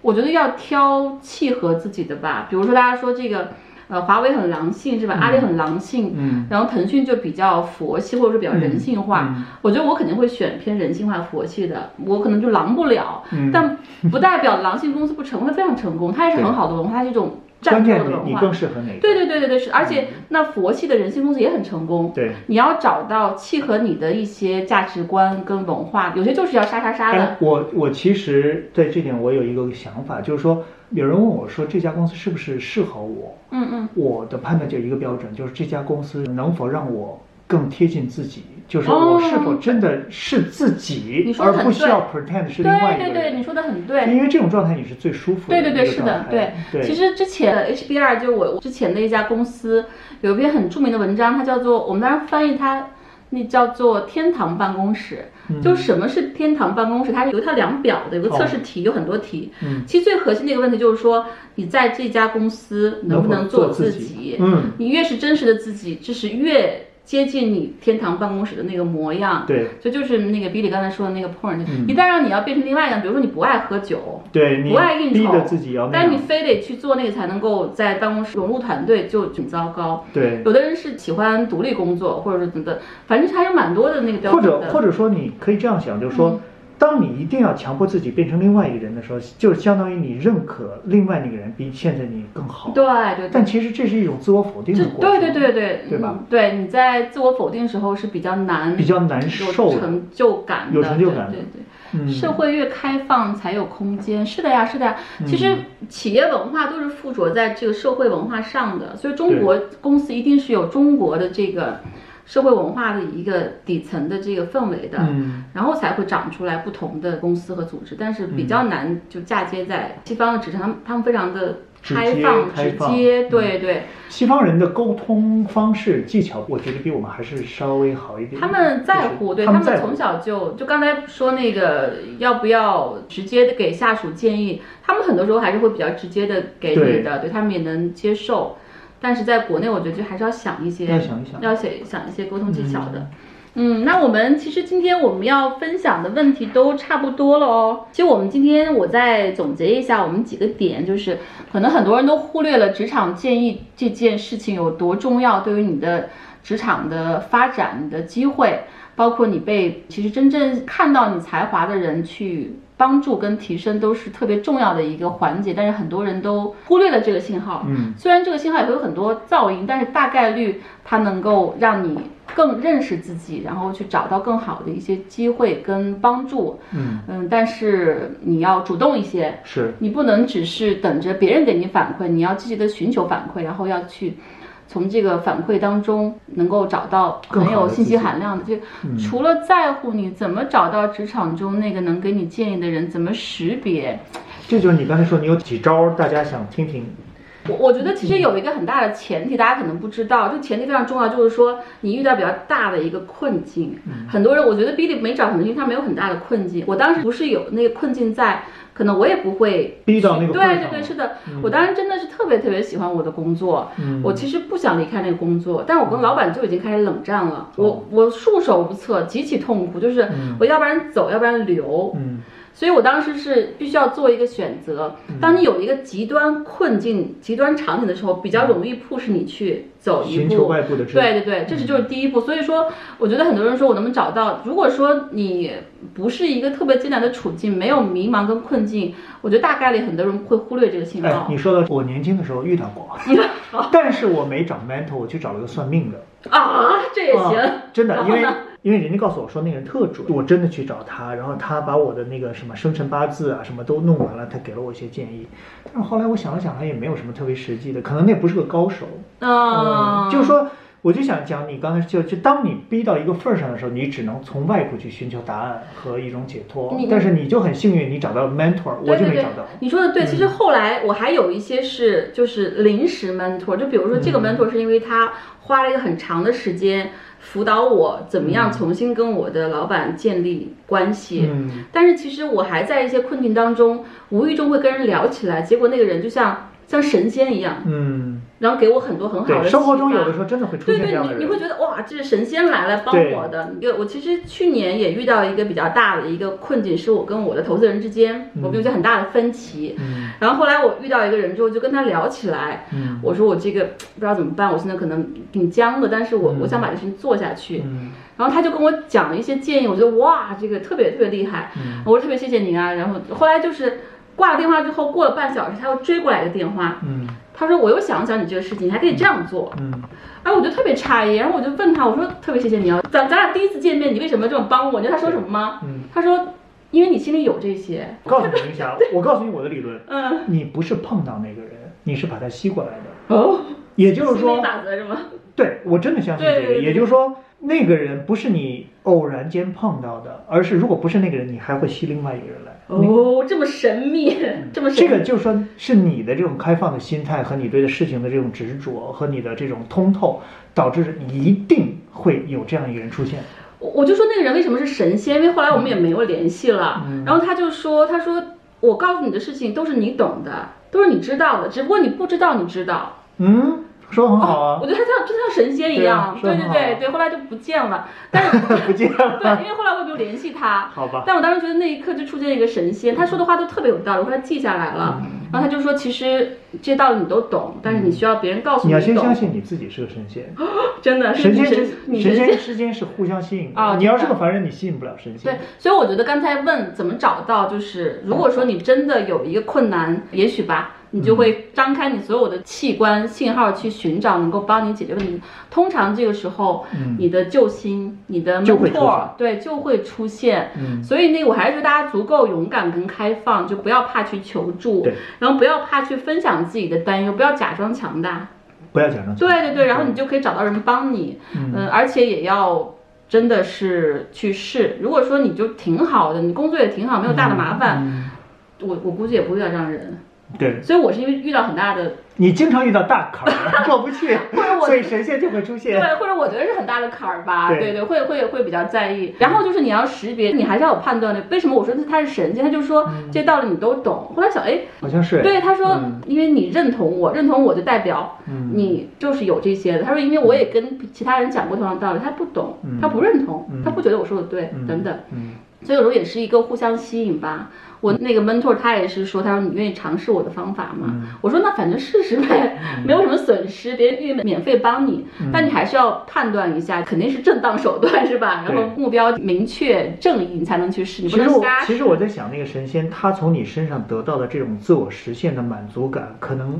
我觉得要挑契合自己的吧。比如说大家说这个呃，华为很狼性是吧？阿里很狼性，嗯然后腾讯就比较佛系，或者说比较人性化。嗯我觉得我肯定会选偏人性化、佛系的，我可能就狼不了，嗯但不代表狼性公司不成功，它非常成功，它也是很好的文化，它是一种战关键斗的文化你你更。适合哪个？对对对对对是，而且那佛系的人性公司也很成功。对。你要找到契合你的一些价值观跟文化，有些就是要杀杀杀的哎。，我我其实在这点我有一个想法，就是说，有人问我说这家公司是不是适合我，嗯嗯，我的判断就一个标准，就是这家公司能否让我更贴近自己，就是哦我是否真的是自己，你说得很而不需要 pretend 是另外一个人。对对对，你说的很对。因为这种状态你是最舒服的对对对，是的对。对。其实之前 HBR 就我之前的一家公司有一篇很著名的文章，它叫做我们当时翻译它，那叫做天堂办公室。嗯就什么是天堂办公室？它是有一套量表的，有个测试题，有很多题。嗯其实最核心的一个问题就是说，你在这家公司能不能做自己？嗯，你越是真实的自己，这是越接近你天堂办公室的那个模样。对这就是那个比利刚才说的那个 point。嗯一旦让你要变成另外一样，比如说你不爱喝酒，对，你不爱应酬，逼着自己要。但你非得去做那个才能够在办公室融入团队，就挺糟糕。对，有的人是喜欢独立工作，或者是怎么的，反正还有蛮多的那个标准的。者或者说你可以这样想，就是说。当你一定要强迫自己变成另外一个人的时候，就是相当于你认可另外那个人比现在你更好。对对对。但其实这是一种自我否定的过程。对对对对，对吧嗯？对，你在自我否定的时候是比较难，比较难受有成就感的，有成就感的对对社会越开放才有空间，是的呀，是的呀。其实企业文化都是附着在这个社会文化上的，所以中国公司一定是有中国的这个社会文化的一个底层的这个氛围的，嗯然后才会长出来不同的公司和组织。但是比较难就嫁接在西方的职场，他们他们非常的开放、直接，嗯对对。西方人的沟通方式技巧，我觉得比我们还是稍微好一点。他们在乎，对他们从小就就刚才说那个要不要直接的给下属建议，他们很多时候还是会比较直接的给你的，对他们也能接受。但是在国内，我觉得就还是要想一些，要想一想要想想一些沟通技巧的。嗯，那我们其实今天我们要分享的问题都差不多了哦。其实我们今天我再总结一下我们几个点，就是可能很多人都忽略了职场建议这件事情有多重要，对于你的职场的发展、你的机会，包括你被其实真正看到你才华的人去帮助跟提升，都是特别重要的一个环节。但是很多人都忽略了这个信号。嗯，虽然这个信号也会有很多噪音，但是大概率它能够让你更认识自己，然后去找到更好的一些机会跟帮助。嗯嗯，但是你要主动一些，是你不能只是等着别人给你反馈，你要积极的寻求反馈，然后要去从这个反馈当中能够找到很有信息含量的。就嗯除了在乎你怎么找到职场中那个能给你建议的人，怎么识别，这就是你刚才说你有几招，大家想听听。我我觉得其实有一个很大的前提，大家可能不知道，这前提非常重要，就是说你遇到比较大的一个困境。很多人我觉得 Billy 没找，可能因为他没有很大的困境。我当时不是有那个困境在，可能我也不会逼到那个对对对，是的，我当时真的是特别特别喜欢我的工作，嗯。我其实不想离开那个工作，但我跟老板就已经开始冷战了，我我束手无策，极其痛苦，就是我要不然走，要不然留。嗯所以我当时是必须要做一个选择。当你有一个极端困境、极端场景的时候，比较容易 push 你去走一寻求步。外部的支持。对对对，这是就是第一步。所以说，我觉得很多人说我能不能找到，如果说你不是一个特别艰难的处境，没有迷茫跟困境，我觉得大概率很多人会忽略这个信哎号，。你说的我年轻的时候遇到过，[LAUGHS] 但是我没找 mentor，我去找了个算命的。啊，这也行。啊真的，因为因为人家告诉我说那个人特准，我真的去找他，然后他把我的那个什么生辰八字啊什么都弄完了，他给了我一些建议。但是后来我想了想，他也没有什么特别实际的，可能那不是个高手。嗯，就是说，我就想讲，你刚才就就当你逼到一个份儿上的时候，你只能从外部去寻求答案和一种解脱。但是你就很幸运，你找到 mentor，我就没找到。，你说的对。其实后来我还有一些是就是临时 mentor，就比如说这个嗯 mentor 是因为他花了一个很长的时间辅导我怎么样重新跟我的老板建立关系。嗯，但是其实我还在一些困境当中，无意中会跟人聊起来，结果那个人就像像神仙一样，嗯然后给我很多很好的对，生活中有的时候真的会出对对，现这样的人。你你会觉得哇，这是神仙来了帮我的。一个我其实去年也遇到一个比较大的一个困境，是我跟我的投资人之间，我们有一些很大的分歧。嗯然后后来我遇到一个人之后，就跟他聊起来，嗯我说我这个不知道怎么办，我现在可能挺僵的，但是我、我想把这事情做下去。嗯然后他就跟我讲了一些建议，我觉得哇，这个特别特别厉害，嗯我说特别谢谢您啊。然后后来就是挂了电话之后，过了半小时，他又追过来一个电话，嗯他说我又想想你这个事情，你还可以这样做。嗯哎，我就特别诧异，然后我就问他，我说特别谢谢你啊，咱咱俩第一次见面，你为什么这么帮我？你知道他说什么吗？嗯，他说因为你心里有这些，告诉你一下，[LAUGHS] 我告诉你我的理论，嗯，你不是碰到那个人，你是把他吸过来的。哦，也就是说心理，法则是吗？对我真的相信这个。也就是说，那个人不是你偶然间碰到的，而是如果不是那个人，你还会吸另外一个人来。你哦，这么神秘，这么神秘，这个就是说，是你的这种开放的心态和你对的事情的这种执着和你的这种通透，导致一定会有这样一个人出现。我我就说那个人为什么是神仙？因为后来我们也没有联系了。嗯然后他就说，他说我告诉你的事情都是你懂的，都是你知道的，只不过你不知道，你知道。嗯，说的很好啊 [LAUGHS] 我，觉得他像真的像神仙一样，对啊对对对对。后来就不见了，[LAUGHS] 但是不见对，因为后来我也没有联系他。好吧，但我当时觉得那一刻就出现一个神仙，他说的话都特别有道理，我后来记下来了。嗯然后他就说，其实这些道理你都懂，但是你需要别人告诉你你要先相信你自己是个神仙，[LAUGHS] 真的神仙神仙之间是互相吸引的。哦你要是个凡人，你吸引不了神仙对。，所以我觉得刚才问怎么找到，就是如果说你真的有一个困难，也许吧，你就会张开你所有的器官信号去寻找能够帮你解决问题。通常这个时候，嗯你的救星、你的 mentor 现对就会出现。嗯，所以那，我还是觉得大家足够勇敢跟开放，就不要怕去求助对，然后不要怕去分享自己的担忧，不要假装强大。不要假装。对对对，然后你就可以找到人帮你，嗯嗯，而且也要真的是去试。如果说你就挺好的，你工作也挺好，没有大的麻烦，嗯我我估计也不会遇到这样的人。对所以我是因为遇到很大的，你经常遇到大坎儿 [LAUGHS] 过不去，或者我所以神仙就会出现。对，或者我觉得是很大的坎儿吧，对对对，会会会比较在意。然后就是你要识别，你还是要有判断的。为什么我说他是神仙？他就说这些道理你都懂。后来想，哎，好像是。对，他说嗯，因为你认同我，认同我就代表嗯你就是有这些的。他说，因为我也跟其他人讲过同样的道理，他不懂，他不认同，他不觉得我说的对，等等。嗯所以有时候也是一个互相吸引吧。我那个 mentor 他也是说，他说你愿意尝试我的方法吗？嗯我说那反正试试呗，没有什么损失，别人愿意免费帮你，但你还是要判断一下，肯定是正当手段是吧？然后目标明确正义，你才能去试，你不其实我能瞎其实我在想，那个神仙他从你身上得到的这种自我实现的满足感，可能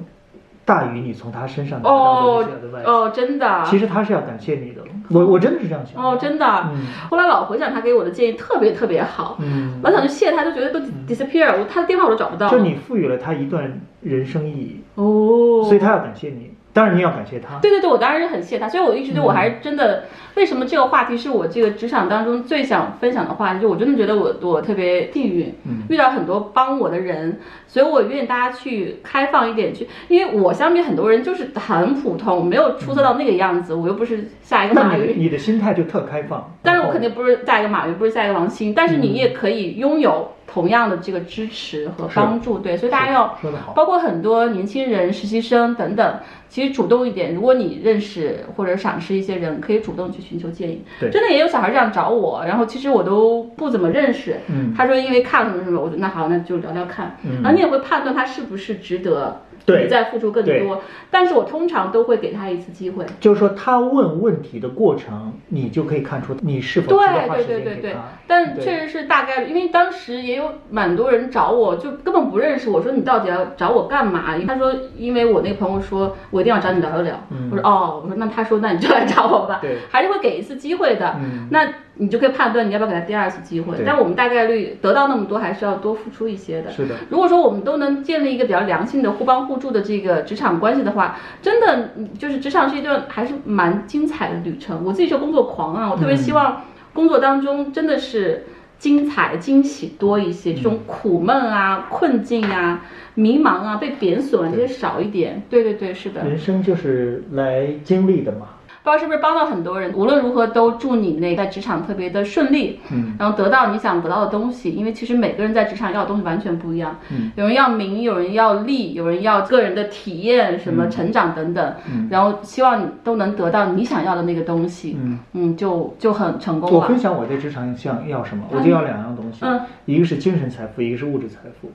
大于你从他身上得到哦的这些的外哦，真的，其实他是要感谢你的，我我真的是这样想。哦，真的。嗯。后来老回想他给我的建议特别特别好，嗯，老想去谢他，就觉得都 disappear，我他的电话我都找不到。就你赋予了他一段人生意义，哦，所以他要感谢你，当然你要感谢他。对对对，我当然是很谢他，所以我一直觉得我还是真的，为什么这个话题是我这个职场当中最想分享的话题？就我真的觉得我我特别幸运，嗯遇到很多帮我的人，所以我愿意大家去开放一点去，因为我相比很多人就是很普通，没有出色到那个样子，我又不是下一个马云。你的心态就特开放。但是我肯定不是下一个马云，不是下一个王兴，但是你也可以拥有同样的这个支持和帮助，对，所以大家要。包括很多年轻人、实习生等等，其实主动一点。如果你认识或者赏识一些人，可以主动去寻求建议。对真的也有小孩这样找我，然后其实我都不怎么认识。嗯他说因为看了什么什么，我说那好，那就聊聊看。嗯然后你也会判断他是不是值得对你再付出更多。但是我通常都会给他一次机会。就是说，他问问题的过程，你就可以看出你是否对时对对对对但确实是大概率，因为当时也有蛮多人找我，就根本不认识。我说你到底要找我干嘛？他说因为我那个朋友说我一定要找你聊一聊。嗯我说哦，我说那他说那你就来找我吧，对还是会给一次机会的。嗯那你就可以判断你要不要给他第二次机会。但我们大概率得到那么多，还是要多付出一些的。是的，如果说我们都能建立一个比较良性的互帮互助的这个职场关系的话，真的嗯就是职场是一段还是蛮精彩的旅程。我自己是工作狂啊，我特别希望工作当中真的是精彩、惊喜多一些，这种苦闷啊、困境啊、迷茫啊、被贬损啊这些少一点。对对对，是的。人生就是来经历的嘛。不知道是不是帮到很多人。无论如何，都祝你那在职场特别的顺利，嗯，然后得到你想得到的东西。因为其实每个人在职场要的东西完全不一样，嗯，有人要名，有人要利，有人要个人的体验、什么成长等等，嗯然后希望你都能得到你想要的那个东西，嗯嗯，就就很成功了我分。享我在职场想要什么，我就要两样东西，嗯一个是精神财富，一个是物质财富。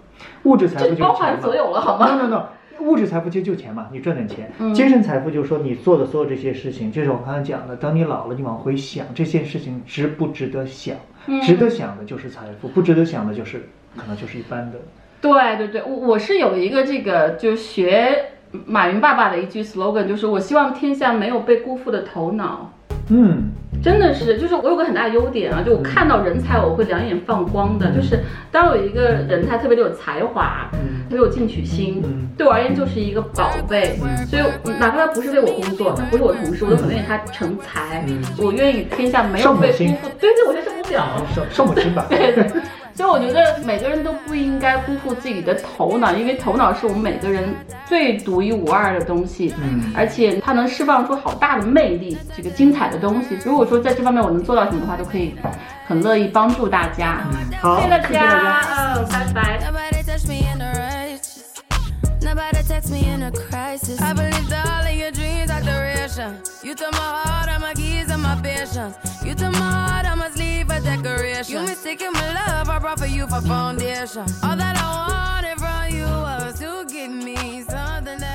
物质财富就包含所有了，好吗？no no no，物质财富其实就钱嘛，你赚点钱。嗯精神财富就是说你做的所有这些事情，就是我刚才讲的，等你老了，你往回想这件事情值不值得想，嗯值得想的就是财富，不值得想的就是可能就是一般的。对对对，我我是有一个这个，就是学马云爸爸的一句 slogan，就是我希望天下没有被辜负的头脑。嗯真的是，就是我有个很大的优点啊，就我看到人才我会两眼放光的。就是当有一个人他特别的有才华，嗯特别有进取心，嗯对我而言就是一个宝贝。所以哪怕他不是为我工作，他不是我同事，我都很愿意他成才。嗯我愿意天下没有被辜负。对对，我觉得是不表。圣圣母心吧。[LAUGHS] 对对，所以我觉得每个人都不应该辜负自己的头脑，因为头脑是我们每个人最独一无二的东西，嗯而且它能释放出好大的魅力，这个精彩的东西。如果说在这方面我能做到什么的话，都可以很乐意帮助大家。好，谢谢大。家，嗯，拜拜。Nobody text me in a crisis. I believed all of your dreams are duration. You took my heart, all my keys, and my patience. You took my heart, I must leave a decoration. You mistaken my love, I brought for you for foundation. All that I wanted from you was to give me something that.